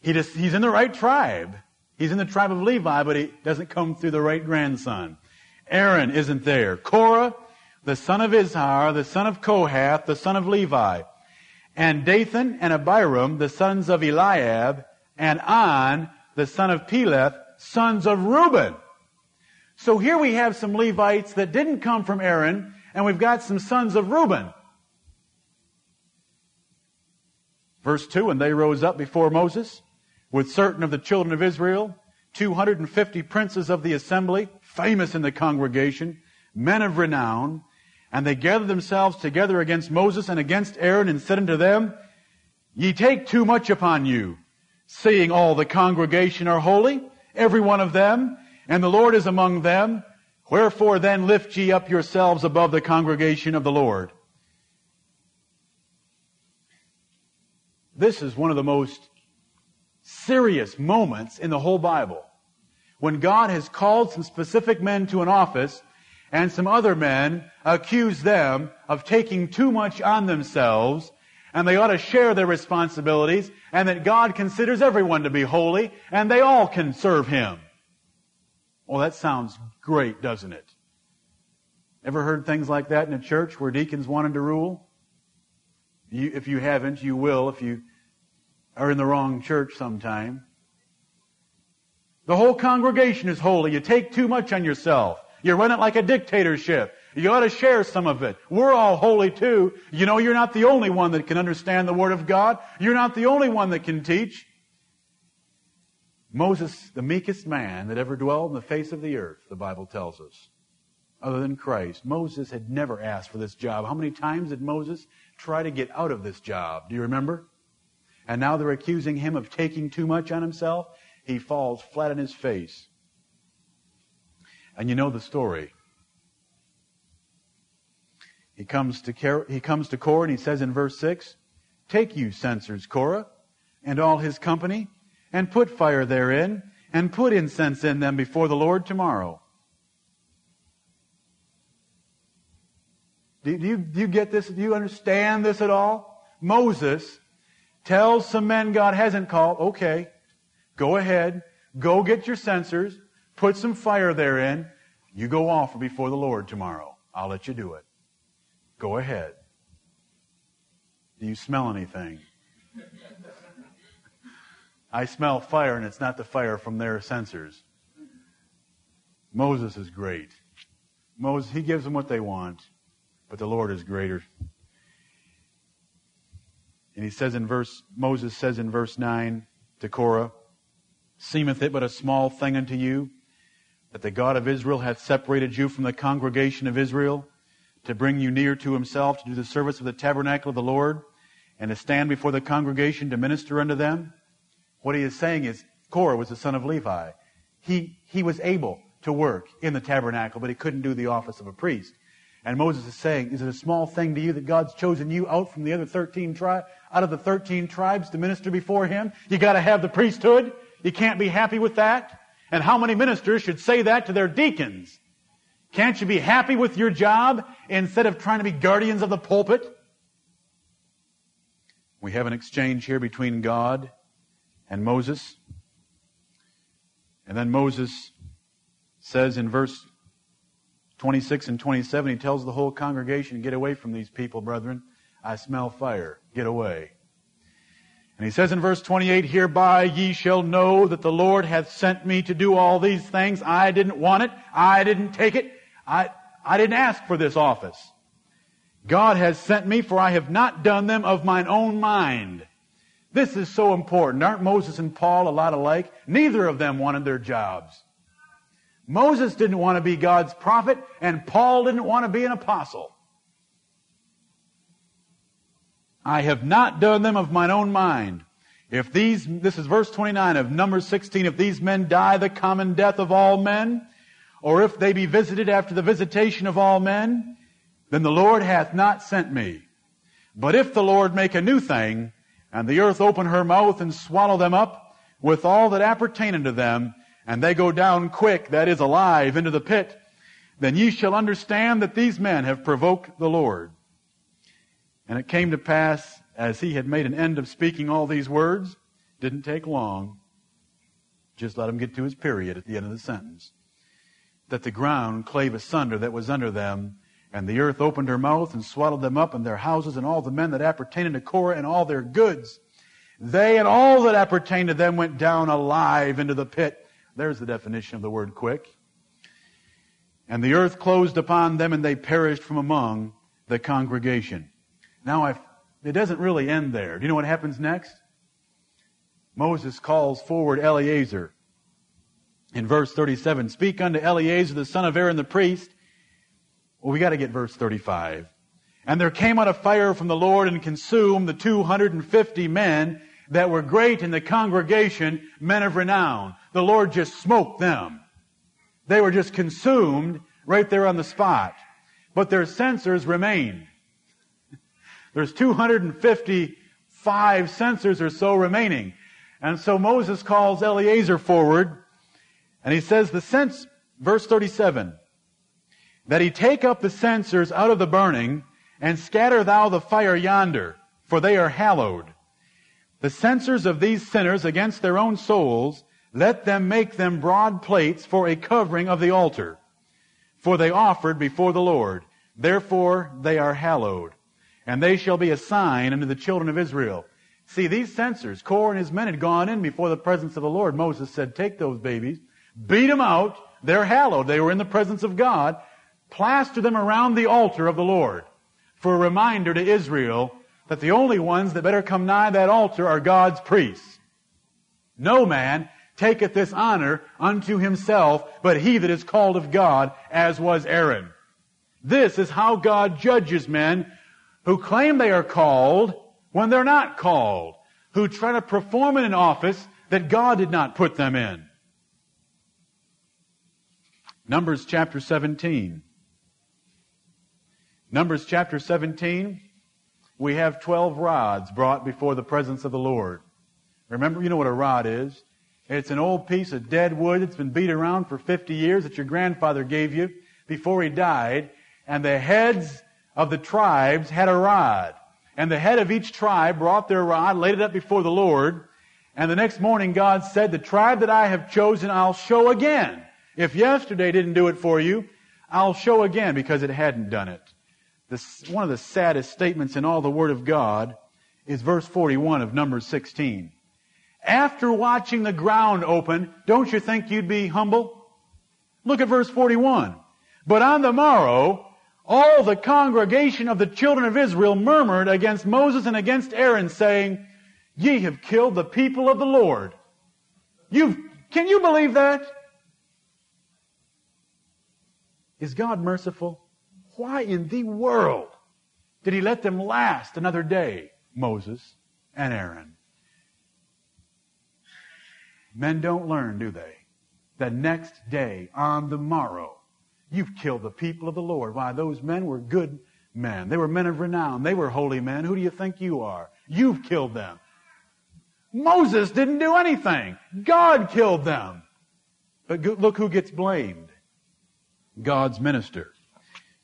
He just, he's in the right tribe. He's in the tribe of Levi, but he doesn't come through the right grandson. Aaron isn't there. Korah, the son of Izhar, the son of Kohath, the son of Levi. And Dathan and Abiram, the sons of Eliab, and On, the son of Peleth, sons of Reuben. So here we have some Levites that didn't come from Aaron, and we've got some sons of Reuben. Verse 2, and they rose up before Moses with certain of the children of Israel, 250 princes of the assembly, famous in the congregation, men of renown, and they gathered themselves together against Moses and against Aaron and said unto them, Ye take too much upon you, seeing all the congregation are holy, every one of them, and the Lord is among them. Wherefore then lift ye up yourselves above the congregation of the Lord. This is one of the most serious moments in the whole Bible. When God has called some specific men to an office and some other men accuse them of taking too much on themselves and they ought to share their responsibilities and that God considers everyone to be holy and they all can serve Him. Well, that sounds great, doesn't it? Ever heard things like that in a church where deacons wanted to rule? You, if you haven't, you will if you are in the wrong church sometime. The whole congregation is holy. You take too much on yourself. You run it like a dictatorship. You ought to share some of it. We're all holy too. You know, you're not the only one that can understand the Word of God. You're not the only one that can teach. Moses, the meekest man that ever dwelled on the face of the earth, the Bible tells us, other than Christ. Moses had never asked for this job. How many times did Moses try to get out of this job? Do you remember? And now they're accusing him of taking too much on himself. He falls flat on his face. And you know the story. He comes to, he comes to Korah and he says in verse 6, Take you censers, Korah, and all his company, and put fire therein, and put incense in them before the Lord tomorrow. Do you, do you get this? Do you understand this at all? Moses tells some men God hasn't called, okay, go ahead, go get your censers, Put some fire therein. You go offer before the Lord tomorrow. I'll let you do it. Go ahead. Do you smell anything? I smell fire, and it's not the fire from their censers. Moses is great. Moses, he gives them what they want, but the Lord is greater. And he says in verse, Moses says in verse 9 to Korah, Seemeth it but a small thing unto you that the God of Israel hath separated you from the congregation of Israel to bring you near to himself to do the service of the tabernacle of the Lord and to stand before the congregation to minister unto them. What he is saying is Korah was the son of Levi. He, he was able to work in the tabernacle, but he couldn't do the office of a priest. And Moses is saying, is it a small thing to you that God's chosen you out from the other 13 tribes, out of the 13 tribes to minister before him? You gotta have the priesthood. You can't be happy with that. And how many ministers should say that to their deacons? Can't you be happy with your job instead of trying to be guardians of the pulpit? We have an exchange here between God and Moses. And then Moses says in verse 26 and 27, he tells the whole congregation, Get away from these people, brethren. I smell fire. Get away. And he says in verse 28, Hereby ye shall know that the Lord hath sent me to do all these things. I didn't want it. I didn't take it. I, I didn't ask for this office. God has sent me, for I have not done them of mine own mind. This is so important. Aren't Moses and Paul a lot alike? Neither of them wanted their jobs. Moses didn't want to be God's prophet, and Paul didn't want to be an apostle. I have not done them of mine own mind. If these, this is verse 29 of Numbers 16, if these men die the common death of all men, or if they be visited after the visitation of all men, then the Lord hath not sent me. But if the Lord make a new thing, and the earth open her mouth and swallow them up, with all that appertain unto them, and they go down quick, that is alive, into the pit, then ye shall understand that these men have provoked the Lord. And it came to pass, as he had made an end of speaking all these words, didn't take long, just let him get to his period at the end of the sentence that the ground clave asunder that was under them, and the earth opened her mouth and swallowed them up and their houses and all the men that appertained to Korah and all their goods. They and all that appertained to them went down alive into the pit. There's the definition of the word quick. And the earth closed upon them and they perished from among the congregation. Now, I've, it doesn't really end there. Do you know what happens next? Moses calls forward Eleazar in verse 37, speak unto Eleazar the son of Aaron the priest. Well, we got to get verse 35. And there came out a fire from the Lord and consumed the 250 men that were great in the congregation, men of renown. The Lord just smoked them. They were just consumed right there on the spot. But their censers remained. [laughs] There's 255 censers or so remaining. And so Moses calls Eleazar forward and he says the sense, verse 37, that he take up the censers out of the burning and scatter thou the fire yonder, for they are hallowed. The censers of these sinners against their own souls, let them make them broad plates for a covering of the altar. For they offered before the Lord. Therefore they are hallowed. And they shall be a sign unto the children of Israel. See, these censers, Korah and his men had gone in before the presence of the Lord. Moses said, take those babies beat them out. They're hallowed. They were in the presence of God. Plaster them around the altar of the Lord for a reminder to Israel that the only ones that better come nigh that altar are God's priests. No man taketh this honor unto himself, but he that is called of God, as was Aaron. This is how God judges men who claim they are called when they're not called, who try to perform in an office that God did not put them in. Numbers chapter 17. Numbers chapter 17, we have 12 rods brought before the presence of the Lord. Remember, you know what a rod is. It's an old piece of dead wood that's been beat around for 50 years that your grandfather gave you before he died. And the heads of the tribes had a rod. And the head of each tribe brought their rod, laid it up before the Lord. And the next morning God said, the tribe that I have chosen I'll show again. If yesterday didn't do it for you, I'll show again because it hadn't done it. This, one of the saddest statements in all the Word of God is verse 41 of Numbers 16. After watching the ground open, don't you think you'd be humble? Look at verse 41. But on the morrow, all the congregation of the children of Israel murmured against Moses and against Aaron, saying, Ye have killed the people of the Lord. You've, can you believe that? Is God merciful? Why in the world did he let them last another day, Moses and Aaron? Men don't learn, do they? The next day, on the morrow, you've killed the people of the Lord. Why, those men were good men. They were men of renown. They were holy men. Who do you think you are? You've killed them. Moses didn't do anything. God killed them. But look who gets blamed. God's minister.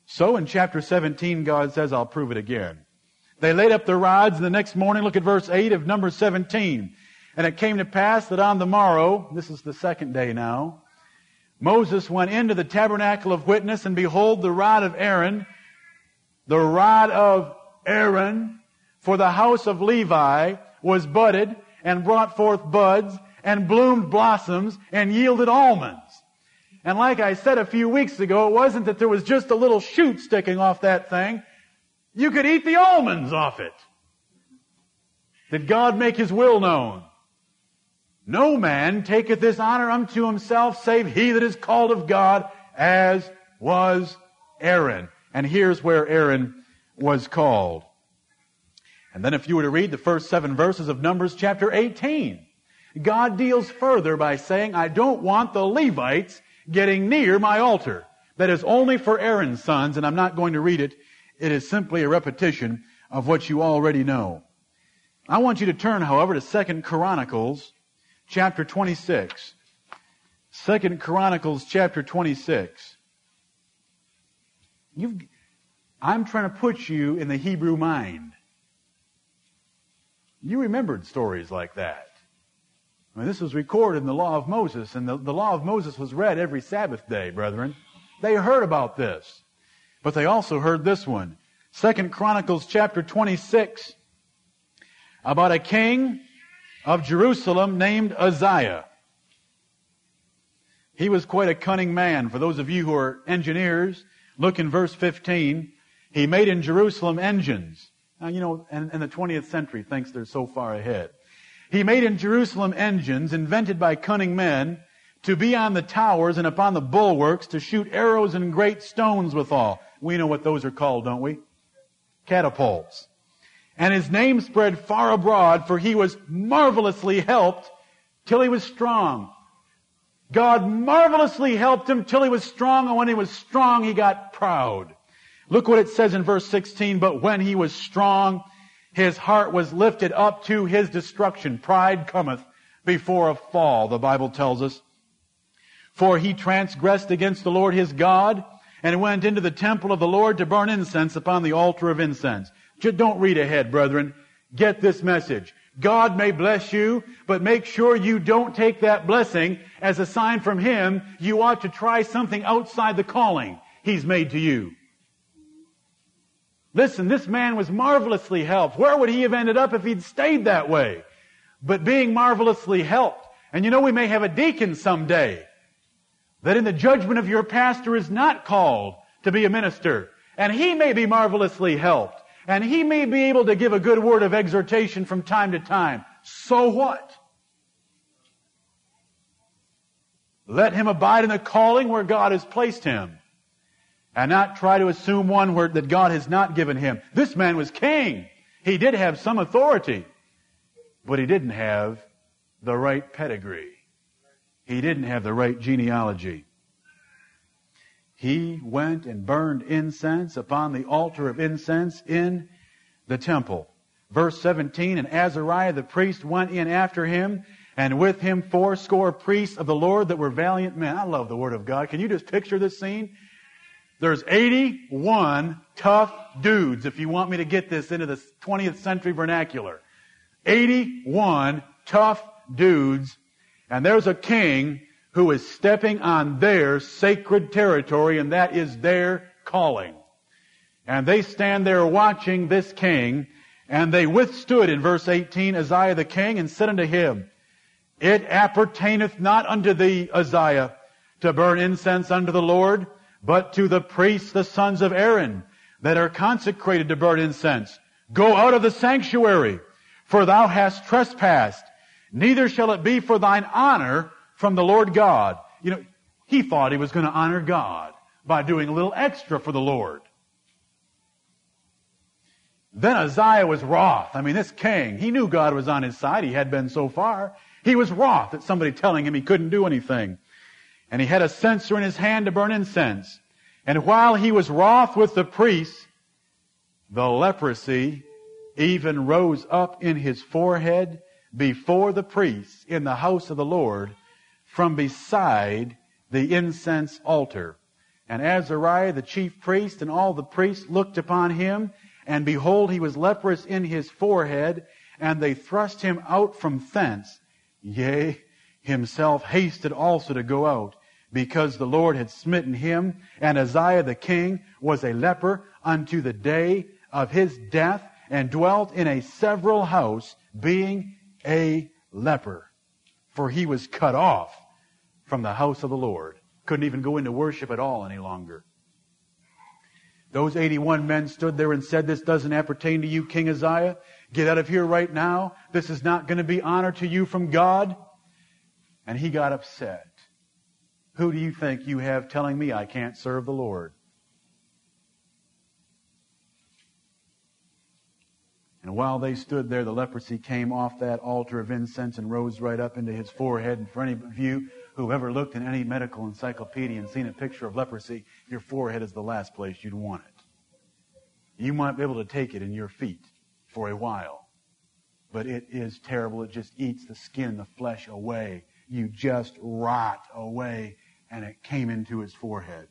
So in chapter 17, God says, I'll prove it again. They laid up their rods, and the next morning, look at verse 8 of number 17. And it came to pass that on the morrow, this is the second day now, Moses went into the tabernacle of witness, and behold, the rod of Aaron, the rod of Aaron for the house of Levi was budded and brought forth buds and bloomed blossoms and yielded almonds. And like I said a few weeks ago, it wasn't that there was just a little shoot sticking off that thing. You could eat the almonds off it. Did God make His will known? No man taketh this honor unto himself save he that is called of God as was Aaron. And here's where Aaron was called. And then if you were to read the first seven verses of Numbers chapter 18, God deals further by saying, I don't want the Levites getting near my altar. That is only for Aaron's sons, and I'm not going to read it. It is simply a repetition of what you already know. I want you to turn, however, to Second Chronicles chapter 26. Second Chronicles chapter 26. You've, I'm trying to put you in the Hebrew mind. You remembered stories like that. I mean, this was recorded in the law of Moses, and the, the law of Moses was read every Sabbath day, brethren. They heard about this. But they also heard this one. Second Chronicles chapter 26 about a king of Jerusalem named Uzziah. He was quite a cunning man. For those of you who are engineers, look in verse 15. He made in Jerusalem engines. Now, you know, in, in the 20th century thinks they're so far ahead. He made in Jerusalem engines invented by cunning men to be on the towers and upon the bulwarks to shoot arrows and great stones withal. We know what those are called, don't we? Catapults. And his name spread far abroad, for he was marvelously helped till he was strong. God marvelously helped him till he was strong, and when he was strong, he got proud. Look what it says in verse 16, but when he was strong, his heart was lifted up to his destruction. Pride cometh before a fall, the Bible tells us. For he transgressed against the Lord his God and went into the temple of the Lord to burn incense upon the altar of incense. Just don't read ahead, brethren. Get this message. God may bless you, but make sure you don't take that blessing as a sign from Him. You ought to try something outside the calling He's made to you. Listen, this man was marvelously helped. Where would he have ended up if he'd stayed that way? But being marvelously helped. And you know, we may have a deacon someday that in the judgment of your pastor is not called to be a minister. And he may be marvelously helped. And he may be able to give a good word of exhortation from time to time. So what? Let him abide in the calling where God has placed him. And not try to assume one word that God has not given him. This man was king. He did have some authority. But he didn't have the right pedigree. He didn't have the right genealogy. He went and burned incense upon the altar of incense in the temple. Verse 17, and Azariah the priest went in after him, and with him fourscore priests of the Lord that were valiant men. I love the Word of God. Can you just picture this scene? There's 81 tough dudes, if you want me to get this into the 20th century vernacular. 81 tough dudes and there's a king who is stepping on their sacred territory, and that is their calling. And they stand there watching this king, and they withstood in verse 18 Uzziah the king, and said unto him, It appertaineth not unto thee, Uzziah, to burn incense unto the Lord, but to the priests, the sons of Aaron, that are consecrated to burn incense. Go out of the sanctuary, for thou hast trespassed Neither shall it be for thine honor from the Lord God. You know, he thought he was going to honor God by doing a little extra for the Lord. Then Uzziah was wroth. I mean, this king, he knew God was on his side. He had been so far. He was wroth at somebody telling him he couldn't do anything. And he had a censer in his hand to burn incense. And while he was wroth with the priests, the leprosy even rose up in his forehead before the priests in the house of the Lord from beside the incense altar. And Azariah, the chief priest, and all the priests looked upon him, and behold, he was leprous in his forehead, and they thrust him out from thence. Yea, himself hasted also to go out, because the Lord had smitten him, and Uzziah the king was a leper unto the day of his death, and dwelt in a several house, being a leper, for he was cut off from the house of the Lord. Couldn't even go into worship at all any longer. Those 81 men stood there and said, This doesn't appertain to you, King Uzziah. Get out of here right now. This is not going to be honor to you from God. And he got upset. Who do you think you have telling me I can't serve the Lord? And while they stood there, the leprosy came off that altar of incense and rose right up into his forehead. And for any of you who ever looked in any medical encyclopedia and seen a picture of leprosy, your forehead is the last place you'd want it. You might be able to take it in your feet for a while, but it is terrible. It just eats the skin the flesh away. You just rot away, and it came into his forehead.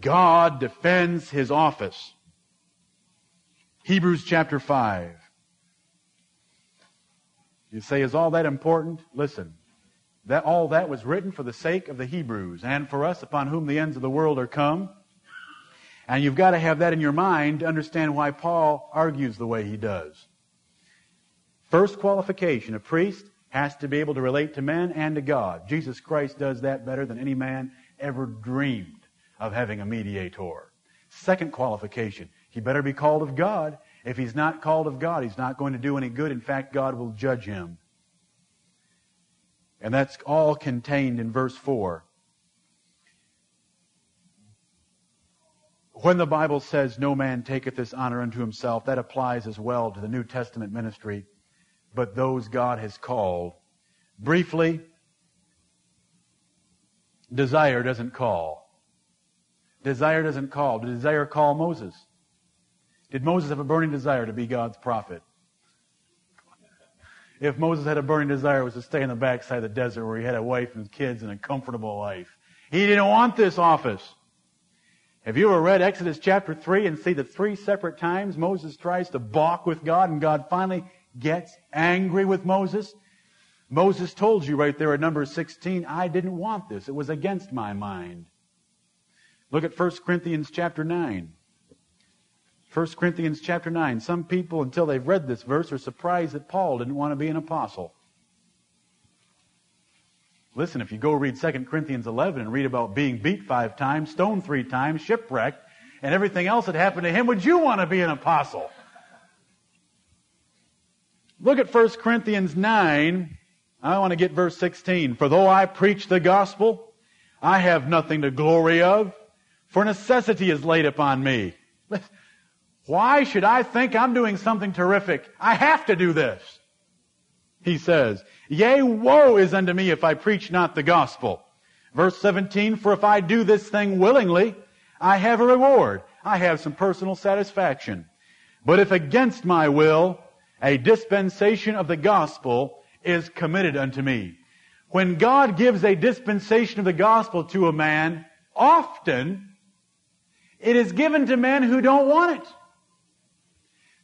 God defends his office. Hebrews chapter 5. You say, is all that important? Listen, that all that was written for the sake of the Hebrews and for us upon whom the ends of the world are come. And you've got to have that in your mind to understand why Paul argues the way he does. First qualification, a priest has to be able to relate to men and to God. Jesus Christ does that better than any man ever dreamed of having a mediator. Second qualification, he better be called of God. If he's not called of God, he's not going to do any good. In fact, God will judge him. And that's all contained in verse 4. When the Bible says, No man taketh this honor unto himself, that applies as well to the New Testament ministry, but those God has called. Briefly, desire doesn't call. Desire doesn't call. Did desire call Moses? Did Moses have a burning desire to be God's prophet? If Moses had a burning desire, it was to stay in the backside of the desert where he had a wife and kids and a comfortable life. He didn't want this office. Have you ever read Exodus chapter 3 and see the three separate times Moses tries to balk with God and God finally gets angry with Moses? Moses told you right there at number 16, I didn't want this. It was against my mind. Look at 1 Corinthians chapter 9. 1 Corinthians chapter 9. Some people, until they've read this verse, are surprised that Paul didn't want to be an apostle. Listen, if you go read 2 Corinthians 11 and read about being beat five times, stoned three times, shipwrecked, and everything else that happened to him, would you want to be an apostle? Look at 1 Corinthians 9. I want to get verse 16. For though I preach the gospel, I have nothing to glory of, for necessity is laid upon me. [laughs] Why should I think I'm doing something terrific? I have to do this. He says, Yea, woe is unto me if I preach not the gospel. Verse 17, for if I do this thing willingly, I have a reward. I have some personal satisfaction. But if against my will, a dispensation of the gospel is committed unto me. When God gives a dispensation of the gospel to a man, often it is given to men who don't want it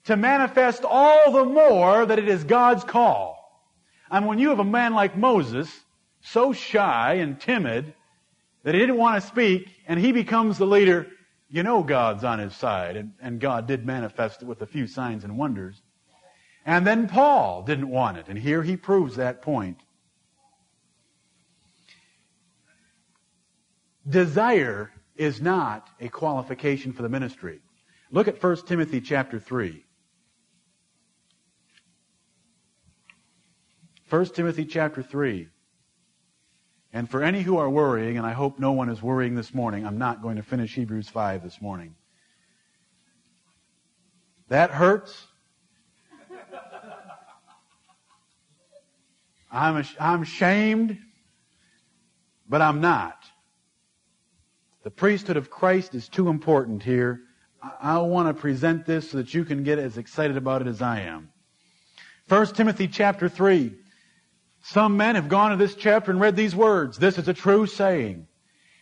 to manifest all the more that it is God's call. And when you have a man like Moses, so shy and timid that he didn't want to speak, and he becomes the leader, you know God's on his side, and, and God did manifest it with a few signs and wonders. And then Paul didn't want it, and here he proves that point. Desire is not a qualification for the ministry. Look at 1 Timothy chapter 3. 1 Timothy chapter 3. And for any who are worrying, and I hope no one is worrying this morning, I'm not going to finish Hebrews 5 this morning. That hurts. I'm, I'm shamed, but I'm not. The priesthood of Christ is too important here. I, I want to present this so that you can get as excited about it as I am. 1 Timothy chapter 3. Some men have gone to this chapter and read these words. This is a true saying.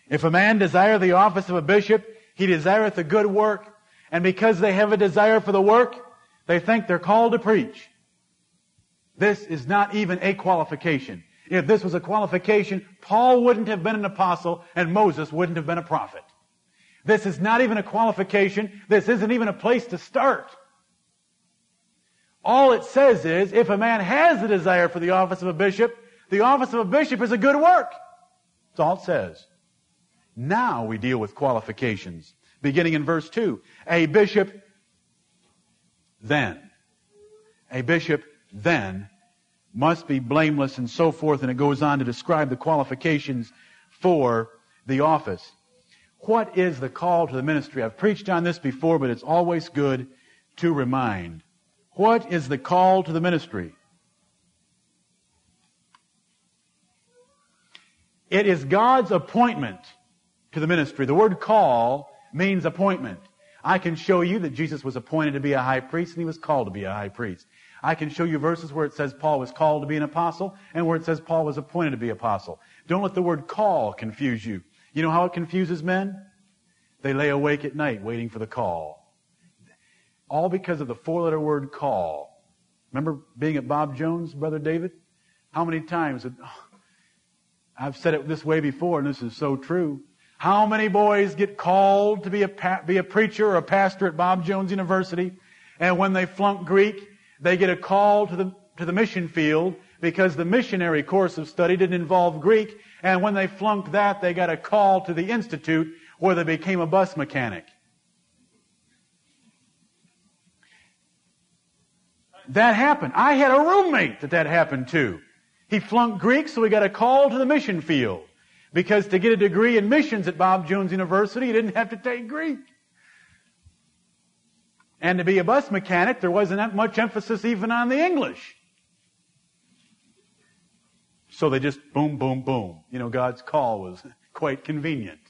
If a man desire the office of a bishop, he desireth a good work. And because they have a desire for the work, they think they're called to preach. This is not even a qualification. If this was a qualification, Paul wouldn't have been an apostle and Moses wouldn't have been a prophet. This is not even a qualification. This isn't even a place to start. All it says is, if a man has the desire for the office of a bishop, the office of a bishop is a good work. That's all it says. Now we deal with qualifications. Beginning in verse 2. A bishop then. A bishop then must be blameless and so forth, and it goes on to describe the qualifications for the office. What is the call to the ministry? I've preached on this before, but it's always good to remind. What is the call to the ministry? It is God's appointment to the ministry. The word call means appointment. I can show you that Jesus was appointed to be a high priest and he was called to be a high priest. I can show you verses where it says Paul was called to be an apostle and where it says Paul was appointed to be apostle. Don't let the word call confuse you. You know how it confuses men? They lay awake at night waiting for the call. All because of the four letter word call. Remember being at Bob Jones, Brother David? How many times? I've said it this way before, and this is so true. How many boys get called to be a, be a preacher or a pastor at Bob Jones University, and when they flunk Greek, they get a call to the, to the mission field because the missionary course of study didn't involve Greek, and when they flunked that, they got a call to the institute where they became a bus mechanic. That happened. I had a roommate that that happened to. He flunked Greek, so he got a call to the mission field. Because to get a degree in missions at Bob Jones University, he didn't have to take Greek. And to be a bus mechanic, there wasn't that much emphasis even on the English. So they just boom, boom, boom. You know, God's call was [laughs] quite convenient.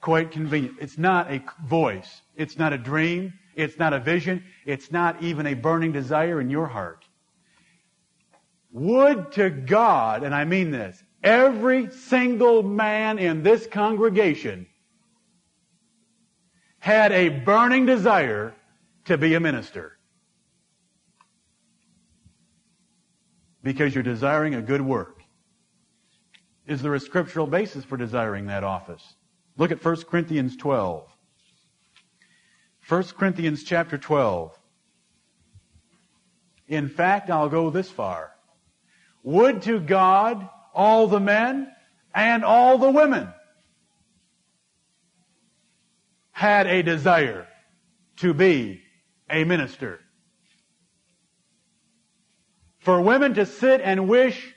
Quite convenient. It's not a voice. It's not a dream. It's not a vision. It's not even a burning desire in your heart. Would to God, and I mean this, every single man in this congregation had a burning desire to be a minister. Because you're desiring a good work. Is there a scriptural basis for desiring that office? Look at 1 Corinthians 12. 1 Corinthians chapter 12. In fact, I'll go this far. Would to God all the men and all the women had a desire to be a minister. For women to sit and wish,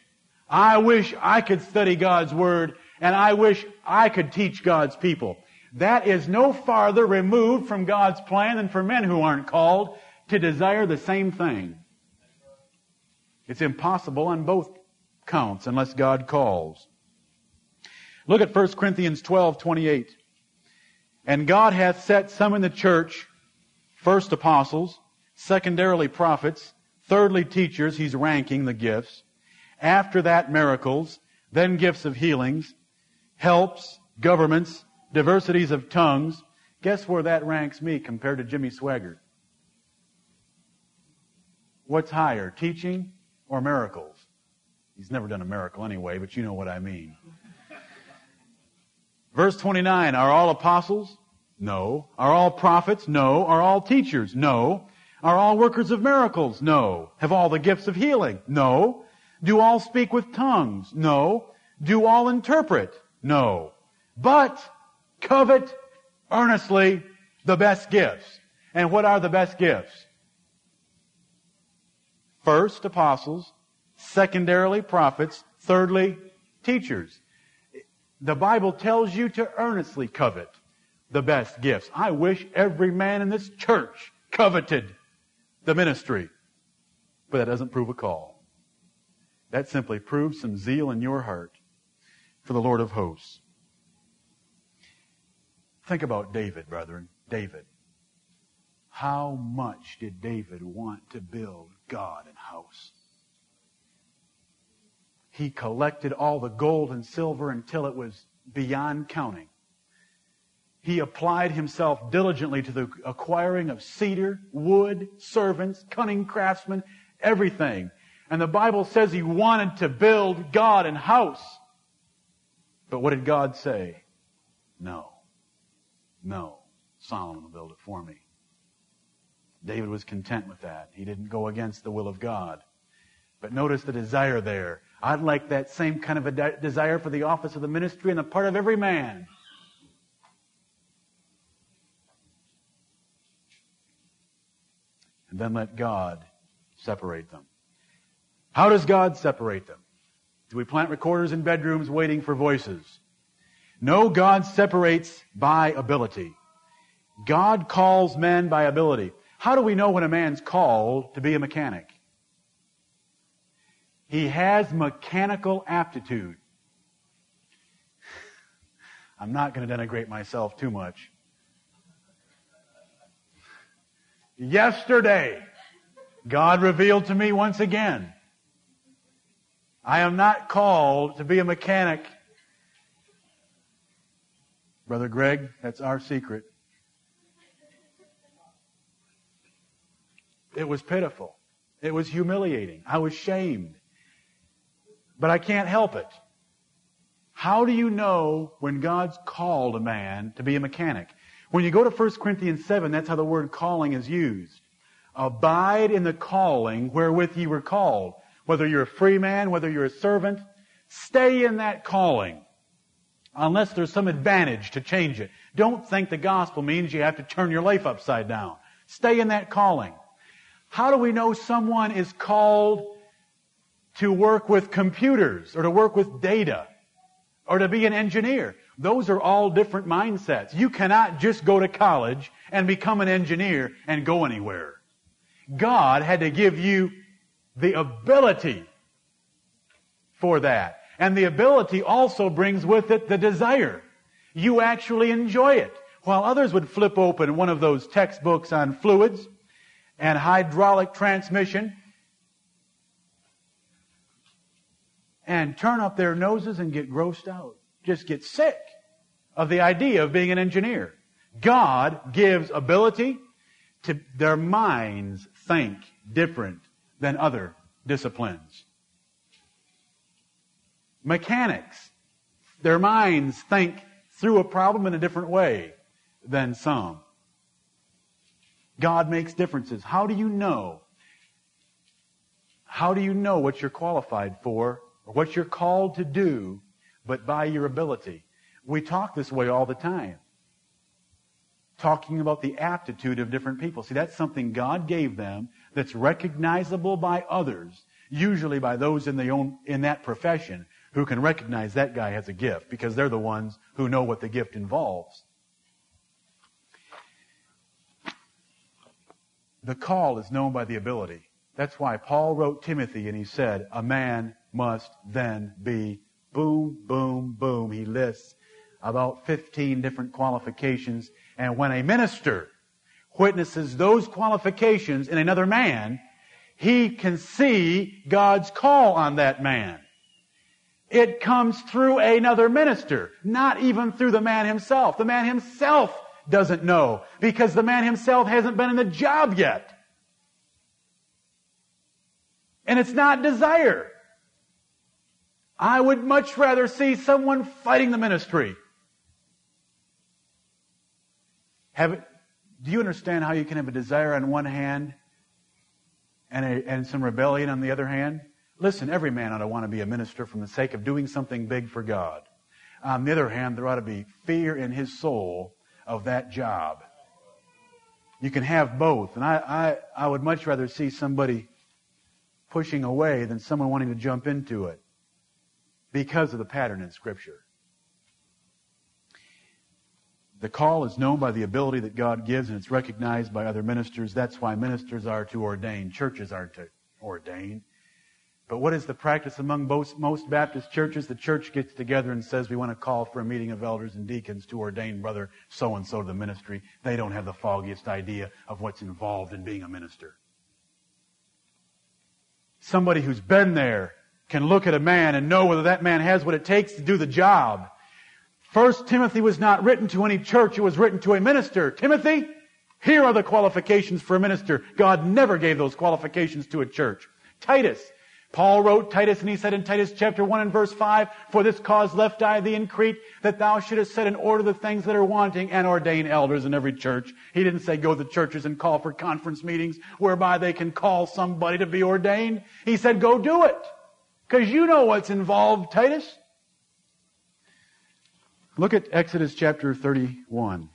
I wish I could study God's Word and I wish I could teach God's people. That is no farther removed from God's plan than for men who aren't called to desire the same thing. It's impossible on both counts unless God calls. Look at 1 Corinthians 12, 28. And God hath set some in the church, first apostles, secondarily prophets, thirdly teachers, he's ranking the gifts. After that miracles, then gifts of healings, helps, governments, diversities of tongues. Guess where that ranks me compared to Jimmy Swaggart? What's higher, teaching or miracles? He's never done a miracle anyway, but you know what I mean. Verse 29, are all apostles? No. Are all prophets? No. Are all teachers? No. Are all workers of miracles? No. Have all the gifts of healing? No. Do all speak with tongues? No. Do all interpret? No. But covet earnestly the best gifts. And what are the best gifts? First, apostles. Secondarily, prophets. Thirdly, teachers. The Bible tells you to earnestly covet the best gifts. I wish every man in this church coveted the ministry. But that doesn't prove a call. That simply proves some zeal in your heart for the Lord of hosts. Think about David, brethren. David. How much did David want to build God an house? He collected all the gold and silver until it was beyond counting. He applied himself diligently to the acquiring of cedar, wood, servants, cunning craftsmen, everything. And the Bible says he wanted to build God an house. But what did God say? No. No. Solomon will build it for me. David was content with that. He didn't go against the will of God. But notice the desire there. I'd like that same kind of a de- desire for the office of the ministry on the part of every man. And then let God separate them. How does God separate them? Do we plant recorders in bedrooms waiting for voices? No, God separates by ability. God calls men by ability. How do we know when a man's called to be a mechanic? He has mechanical aptitude. [sighs] I'm not going to denigrate myself too much. Yesterday, God revealed to me once again, I am not called to be a mechanic. Brother Greg, that's our secret. It was pitiful. It was humiliating. I was shamed. But I can't help it. How do you know when God's called a man to be a mechanic? When you go to 1 Corinthians 7, that's how the word calling is used. Abide in the calling wherewith ye were called. Whether you're a free man, whether you're a servant, stay in that calling. Unless there's some advantage to change it. Don't think the gospel means you have to turn your life upside down. Stay in that calling. How do we know someone is called to work with computers or to work with data or to be an engineer? Those are all different mindsets. You cannot just go to college and become an engineer and go anywhere. God had to give you the ability for that. And the ability also brings with it the desire. You actually enjoy it. While others would flip open one of those textbooks on fluids and hydraulic transmission and turn up their noses and get grossed out. Just get sick of the idea of being an engineer. God gives ability to their minds think different than other disciplines. Mechanics, their minds think through a problem in a different way than some. God makes differences. How do you know? How do you know what you're qualified for or what you're called to do but by your ability? We talk this way all the time. Talking about the aptitude of different people. See, that's something God gave them that's recognizable by others, usually by those in, the own, in that profession who can recognize that guy has a gift because they're the ones who know what the gift involves. The call is known by the ability. That's why Paul wrote Timothy and he said, a man must then be boom, boom, boom. He lists about 15 different qualifications. And when a minister witnesses those qualifications in another man, he can see God's call on that man. It comes through another minister, not even through the man himself. The man himself doesn't know because the man himself hasn't been in the job yet. And it's not desire. I would much rather see someone fighting the ministry. Have, do you understand how you can have a desire on one hand and, a, and some rebellion on the other hand? Listen, every man ought to want to be a minister from the sake of doing something big for God. On the other hand, there ought to be fear in his soul of that job. You can have both. And I, I, I would much rather see somebody pushing away than someone wanting to jump into it because of the pattern in Scripture. The call is known by the ability that God gives and it's recognized by other ministers. That's why ministers are to ordain. Churches are to ordain. But what is the practice among most, most Baptist churches? The church gets together and says we want to call for a meeting of elders and deacons to ordain brother so and so to the ministry. They don't have the foggiest idea of what's involved in being a minister. Somebody who's been there can look at a man and know whether that man has what it takes to do the job. First Timothy was not written to any church, it was written to a minister. Timothy, here are the qualifications for a minister. God never gave those qualifications to a church. Titus, Paul wrote Titus and he said in Titus chapter 1 and verse 5, For this cause left I thee in Crete, that thou shouldest set in order the things that are wanting and ordain elders in every church. He didn't say go to the churches and call for conference meetings whereby they can call somebody to be ordained. He said go do it. Cause you know what's involved, Titus. Look at Exodus chapter 31.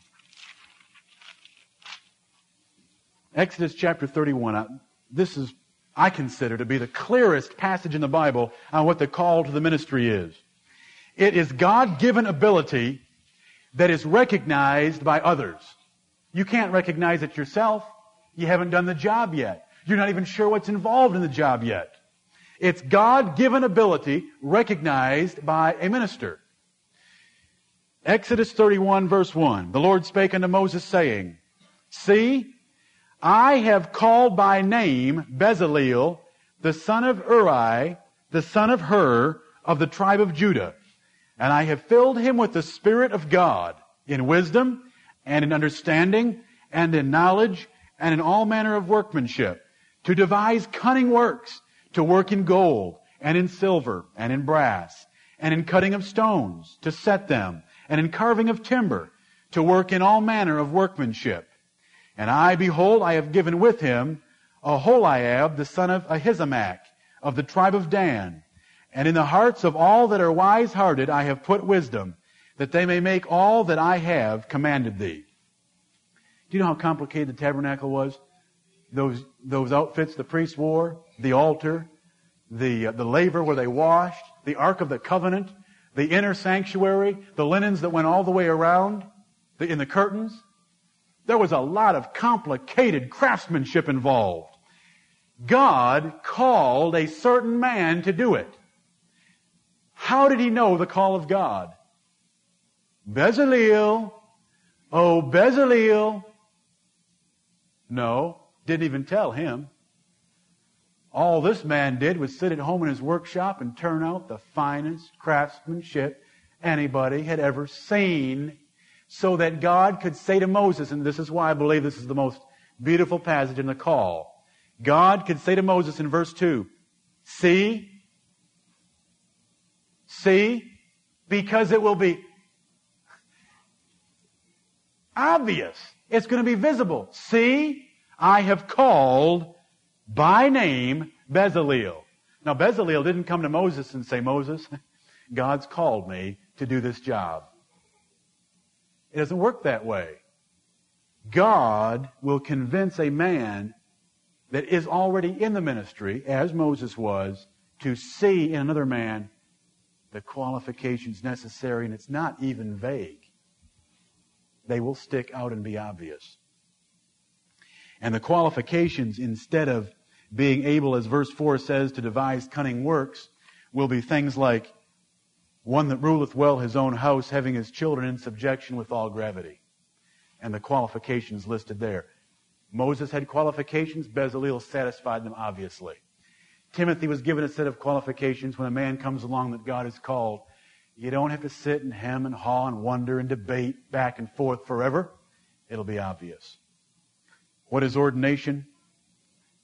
Exodus chapter 31. This is I consider to be the clearest passage in the Bible on what the call to the ministry is. It is God-given ability that is recognized by others. You can't recognize it yourself. You haven't done the job yet. You're not even sure what's involved in the job yet. It's God-given ability recognized by a minister. Exodus 31 verse 1. The Lord spake unto Moses saying, See, I have called by name Bezaleel, the son of Uri, the son of Hur, of the tribe of Judah. And I have filled him with the Spirit of God, in wisdom, and in understanding, and in knowledge, and in all manner of workmanship, to devise cunning works, to work in gold, and in silver, and in brass, and in cutting of stones, to set them, and in carving of timber, to work in all manner of workmanship. And I, behold, I have given with him Aholiab, the son of Ahisamach, of the tribe of Dan. And in the hearts of all that are wise hearted I have put wisdom, that they may make all that I have commanded thee. Do you know how complicated the tabernacle was? Those, those outfits the priests wore, the altar, the, uh, the laver where they washed, the Ark of the Covenant, the inner sanctuary, the linens that went all the way around, the, in the curtains. There was a lot of complicated craftsmanship involved. God called a certain man to do it. How did he know the call of God? Bezaleel, oh Bezaleel. No, didn't even tell him. All this man did was sit at home in his workshop and turn out the finest craftsmanship anybody had ever seen so that God could say to Moses, and this is why I believe this is the most beautiful passage in the call. God could say to Moses in verse 2, See, see, because it will be obvious. It's going to be visible. See, I have called by name Bezaleel. Now, Bezaleel didn't come to Moses and say, Moses, God's called me to do this job. It doesn't work that way. God will convince a man that is already in the ministry, as Moses was, to see in another man the qualifications necessary, and it's not even vague. They will stick out and be obvious. And the qualifications, instead of being able, as verse 4 says, to devise cunning works, will be things like one that ruleth well his own house, having his children in subjection with all gravity. And the qualifications listed there. Moses had qualifications, Bezaleel satisfied them obviously. Timothy was given a set of qualifications when a man comes along that God has called. You don't have to sit and hem and haw and wonder and debate back and forth forever. It'll be obvious. What is ordination?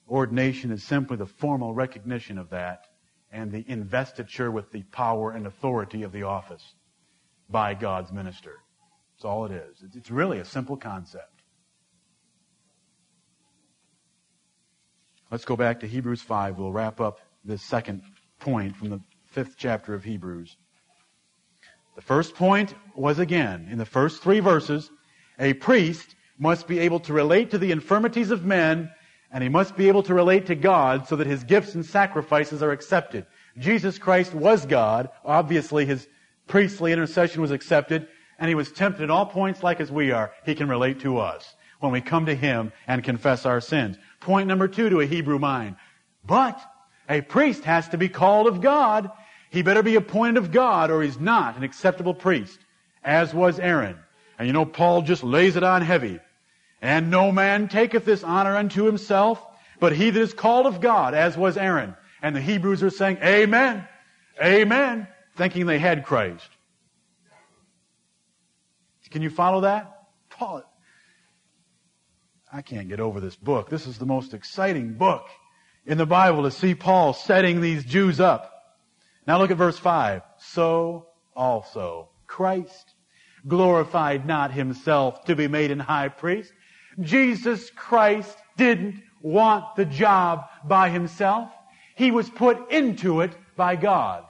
Ordination is simply the formal recognition of that and the investiture with the power and authority of the office by God's minister. That's all it is. It's really a simple concept. Let's go back to Hebrews 5. We'll wrap up this second point from the fifth chapter of Hebrews. The first point was again, in the first three verses, a priest must be able to relate to the infirmities of men and he must be able to relate to God so that his gifts and sacrifices are accepted. Jesus Christ was God. Obviously, his priestly intercession was accepted, and he was tempted at all points like as we are. He can relate to us when we come to him and confess our sins. Point number two to a Hebrew mind. But a priest has to be called of God. He better be appointed of God or he's not an acceptable priest, as was Aaron. And you know, Paul just lays it on heavy. And no man taketh this honor unto himself, but he that is called of God, as was Aaron. And the Hebrews are saying, Amen, Amen, thinking they had Christ. Can you follow that? Paul, I can't get over this book. This is the most exciting book in the Bible to see Paul setting these Jews up. Now look at verse 5. So also Christ glorified not himself to be made an high priest, Jesus Christ didn't want the job by himself. He was put into it by God.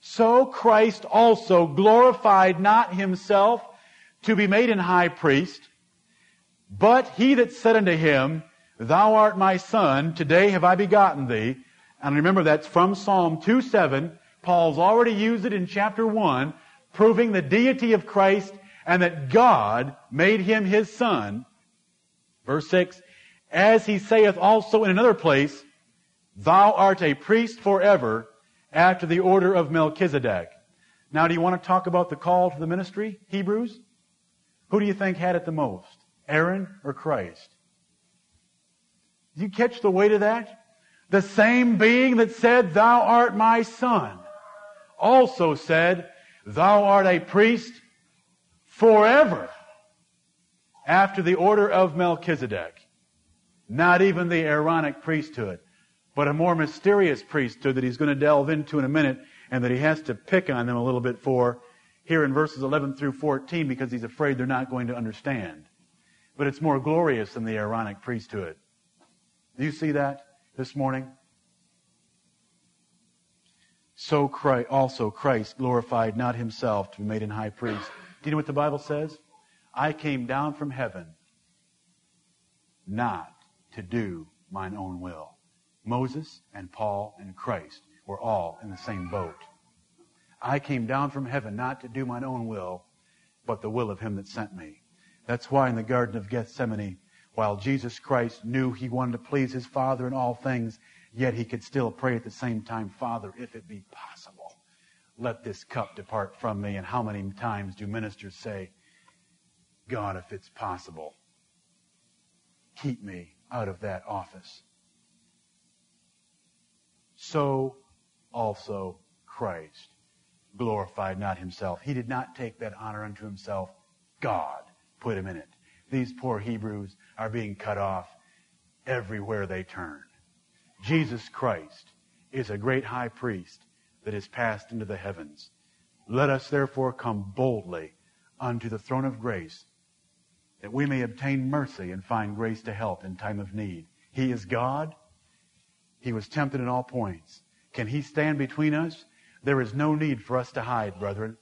So Christ also glorified not himself to be made an high priest, but he that said unto him, Thou art my son, today have I begotten thee. And remember that's from Psalm 2:7. Paul's already used it in chapter 1, proving the deity of Christ and that God made him his son. Verse 6, as he saith also in another place, Thou art a priest forever after the order of Melchizedek. Now, do you want to talk about the call to the ministry, Hebrews? Who do you think had it the most? Aaron or Christ? Do you catch the weight of that? The same being that said, Thou art my son, also said, Thou art a priest forever after the order of Melchizedek. Not even the Aaronic priesthood, but a more mysterious priesthood that he's going to delve into in a minute and that he has to pick on them a little bit for here in verses 11 through 14 because he's afraid they're not going to understand. But it's more glorious than the Aaronic priesthood. Do you see that this morning? So Christ, also Christ glorified not himself to be made an high priest. Do you know what the Bible says? I came down from heaven not to do mine own will. Moses and Paul and Christ were all in the same boat. I came down from heaven not to do mine own will, but the will of him that sent me. That's why in the Garden of Gethsemane, while Jesus Christ knew he wanted to please his Father in all things, yet he could still pray at the same time, Father, if it be possible, let this cup depart from me. And how many times do ministers say, God, if it's possible, keep me out of that office? So also Christ glorified not himself. He did not take that honor unto himself. God put him in it. These poor Hebrews are being cut off everywhere they turn. Jesus Christ is a great high priest that is passed into the heavens. Let us therefore come boldly unto the throne of grace that we may obtain mercy and find grace to help in time of need. He is God. He was tempted in all points. Can he stand between us? There is no need for us to hide, brethren.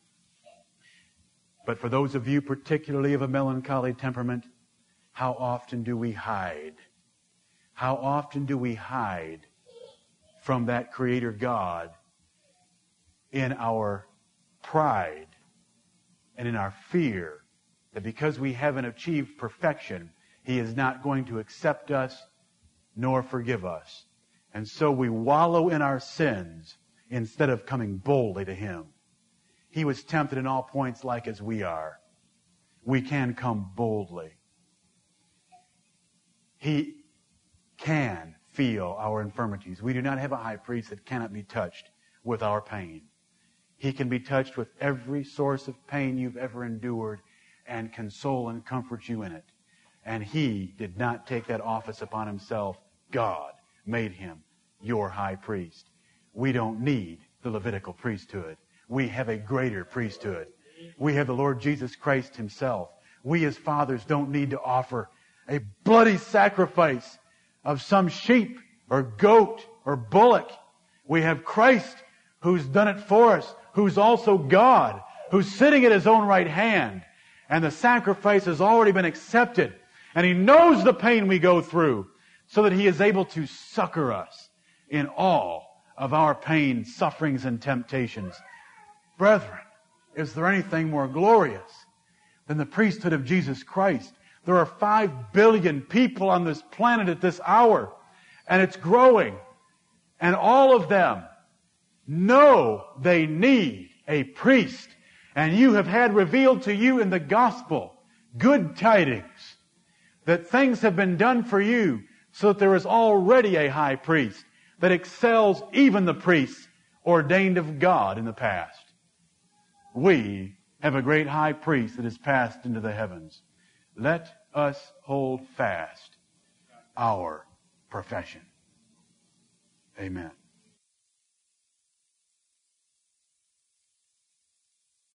But for those of you particularly of a melancholy temperament, how often do we hide? How often do we hide from that Creator God in our pride and in our fear that because we haven't achieved perfection, He is not going to accept us nor forgive us. And so we wallow in our sins instead of coming boldly to Him. He was tempted in all points like as we are. We can come boldly. He can feel our infirmities. We do not have a high priest that cannot be touched with our pain. He can be touched with every source of pain you've ever endured and console and comfort you in it. And he did not take that office upon himself. God made him your high priest. We don't need the Levitical priesthood. We have a greater priesthood. We have the Lord Jesus Christ himself. We as fathers don't need to offer a bloody sacrifice of some sheep or goat or bullock. We have Christ who's done it for us, who's also God, who's sitting at his own right hand. And the sacrifice has already been accepted. And he knows the pain we go through so that he is able to succor us in all of our pain, sufferings, and temptations. Brethren, is there anything more glorious than the priesthood of Jesus Christ? There are five billion people on this planet at this hour, and it's growing. And all of them know they need a priest. And you have had revealed to you in the gospel good tidings that things have been done for you so that there is already a high priest that excels even the priests ordained of God in the past. We have a great high priest that has passed into the heavens. Let us hold fast our profession. Amen.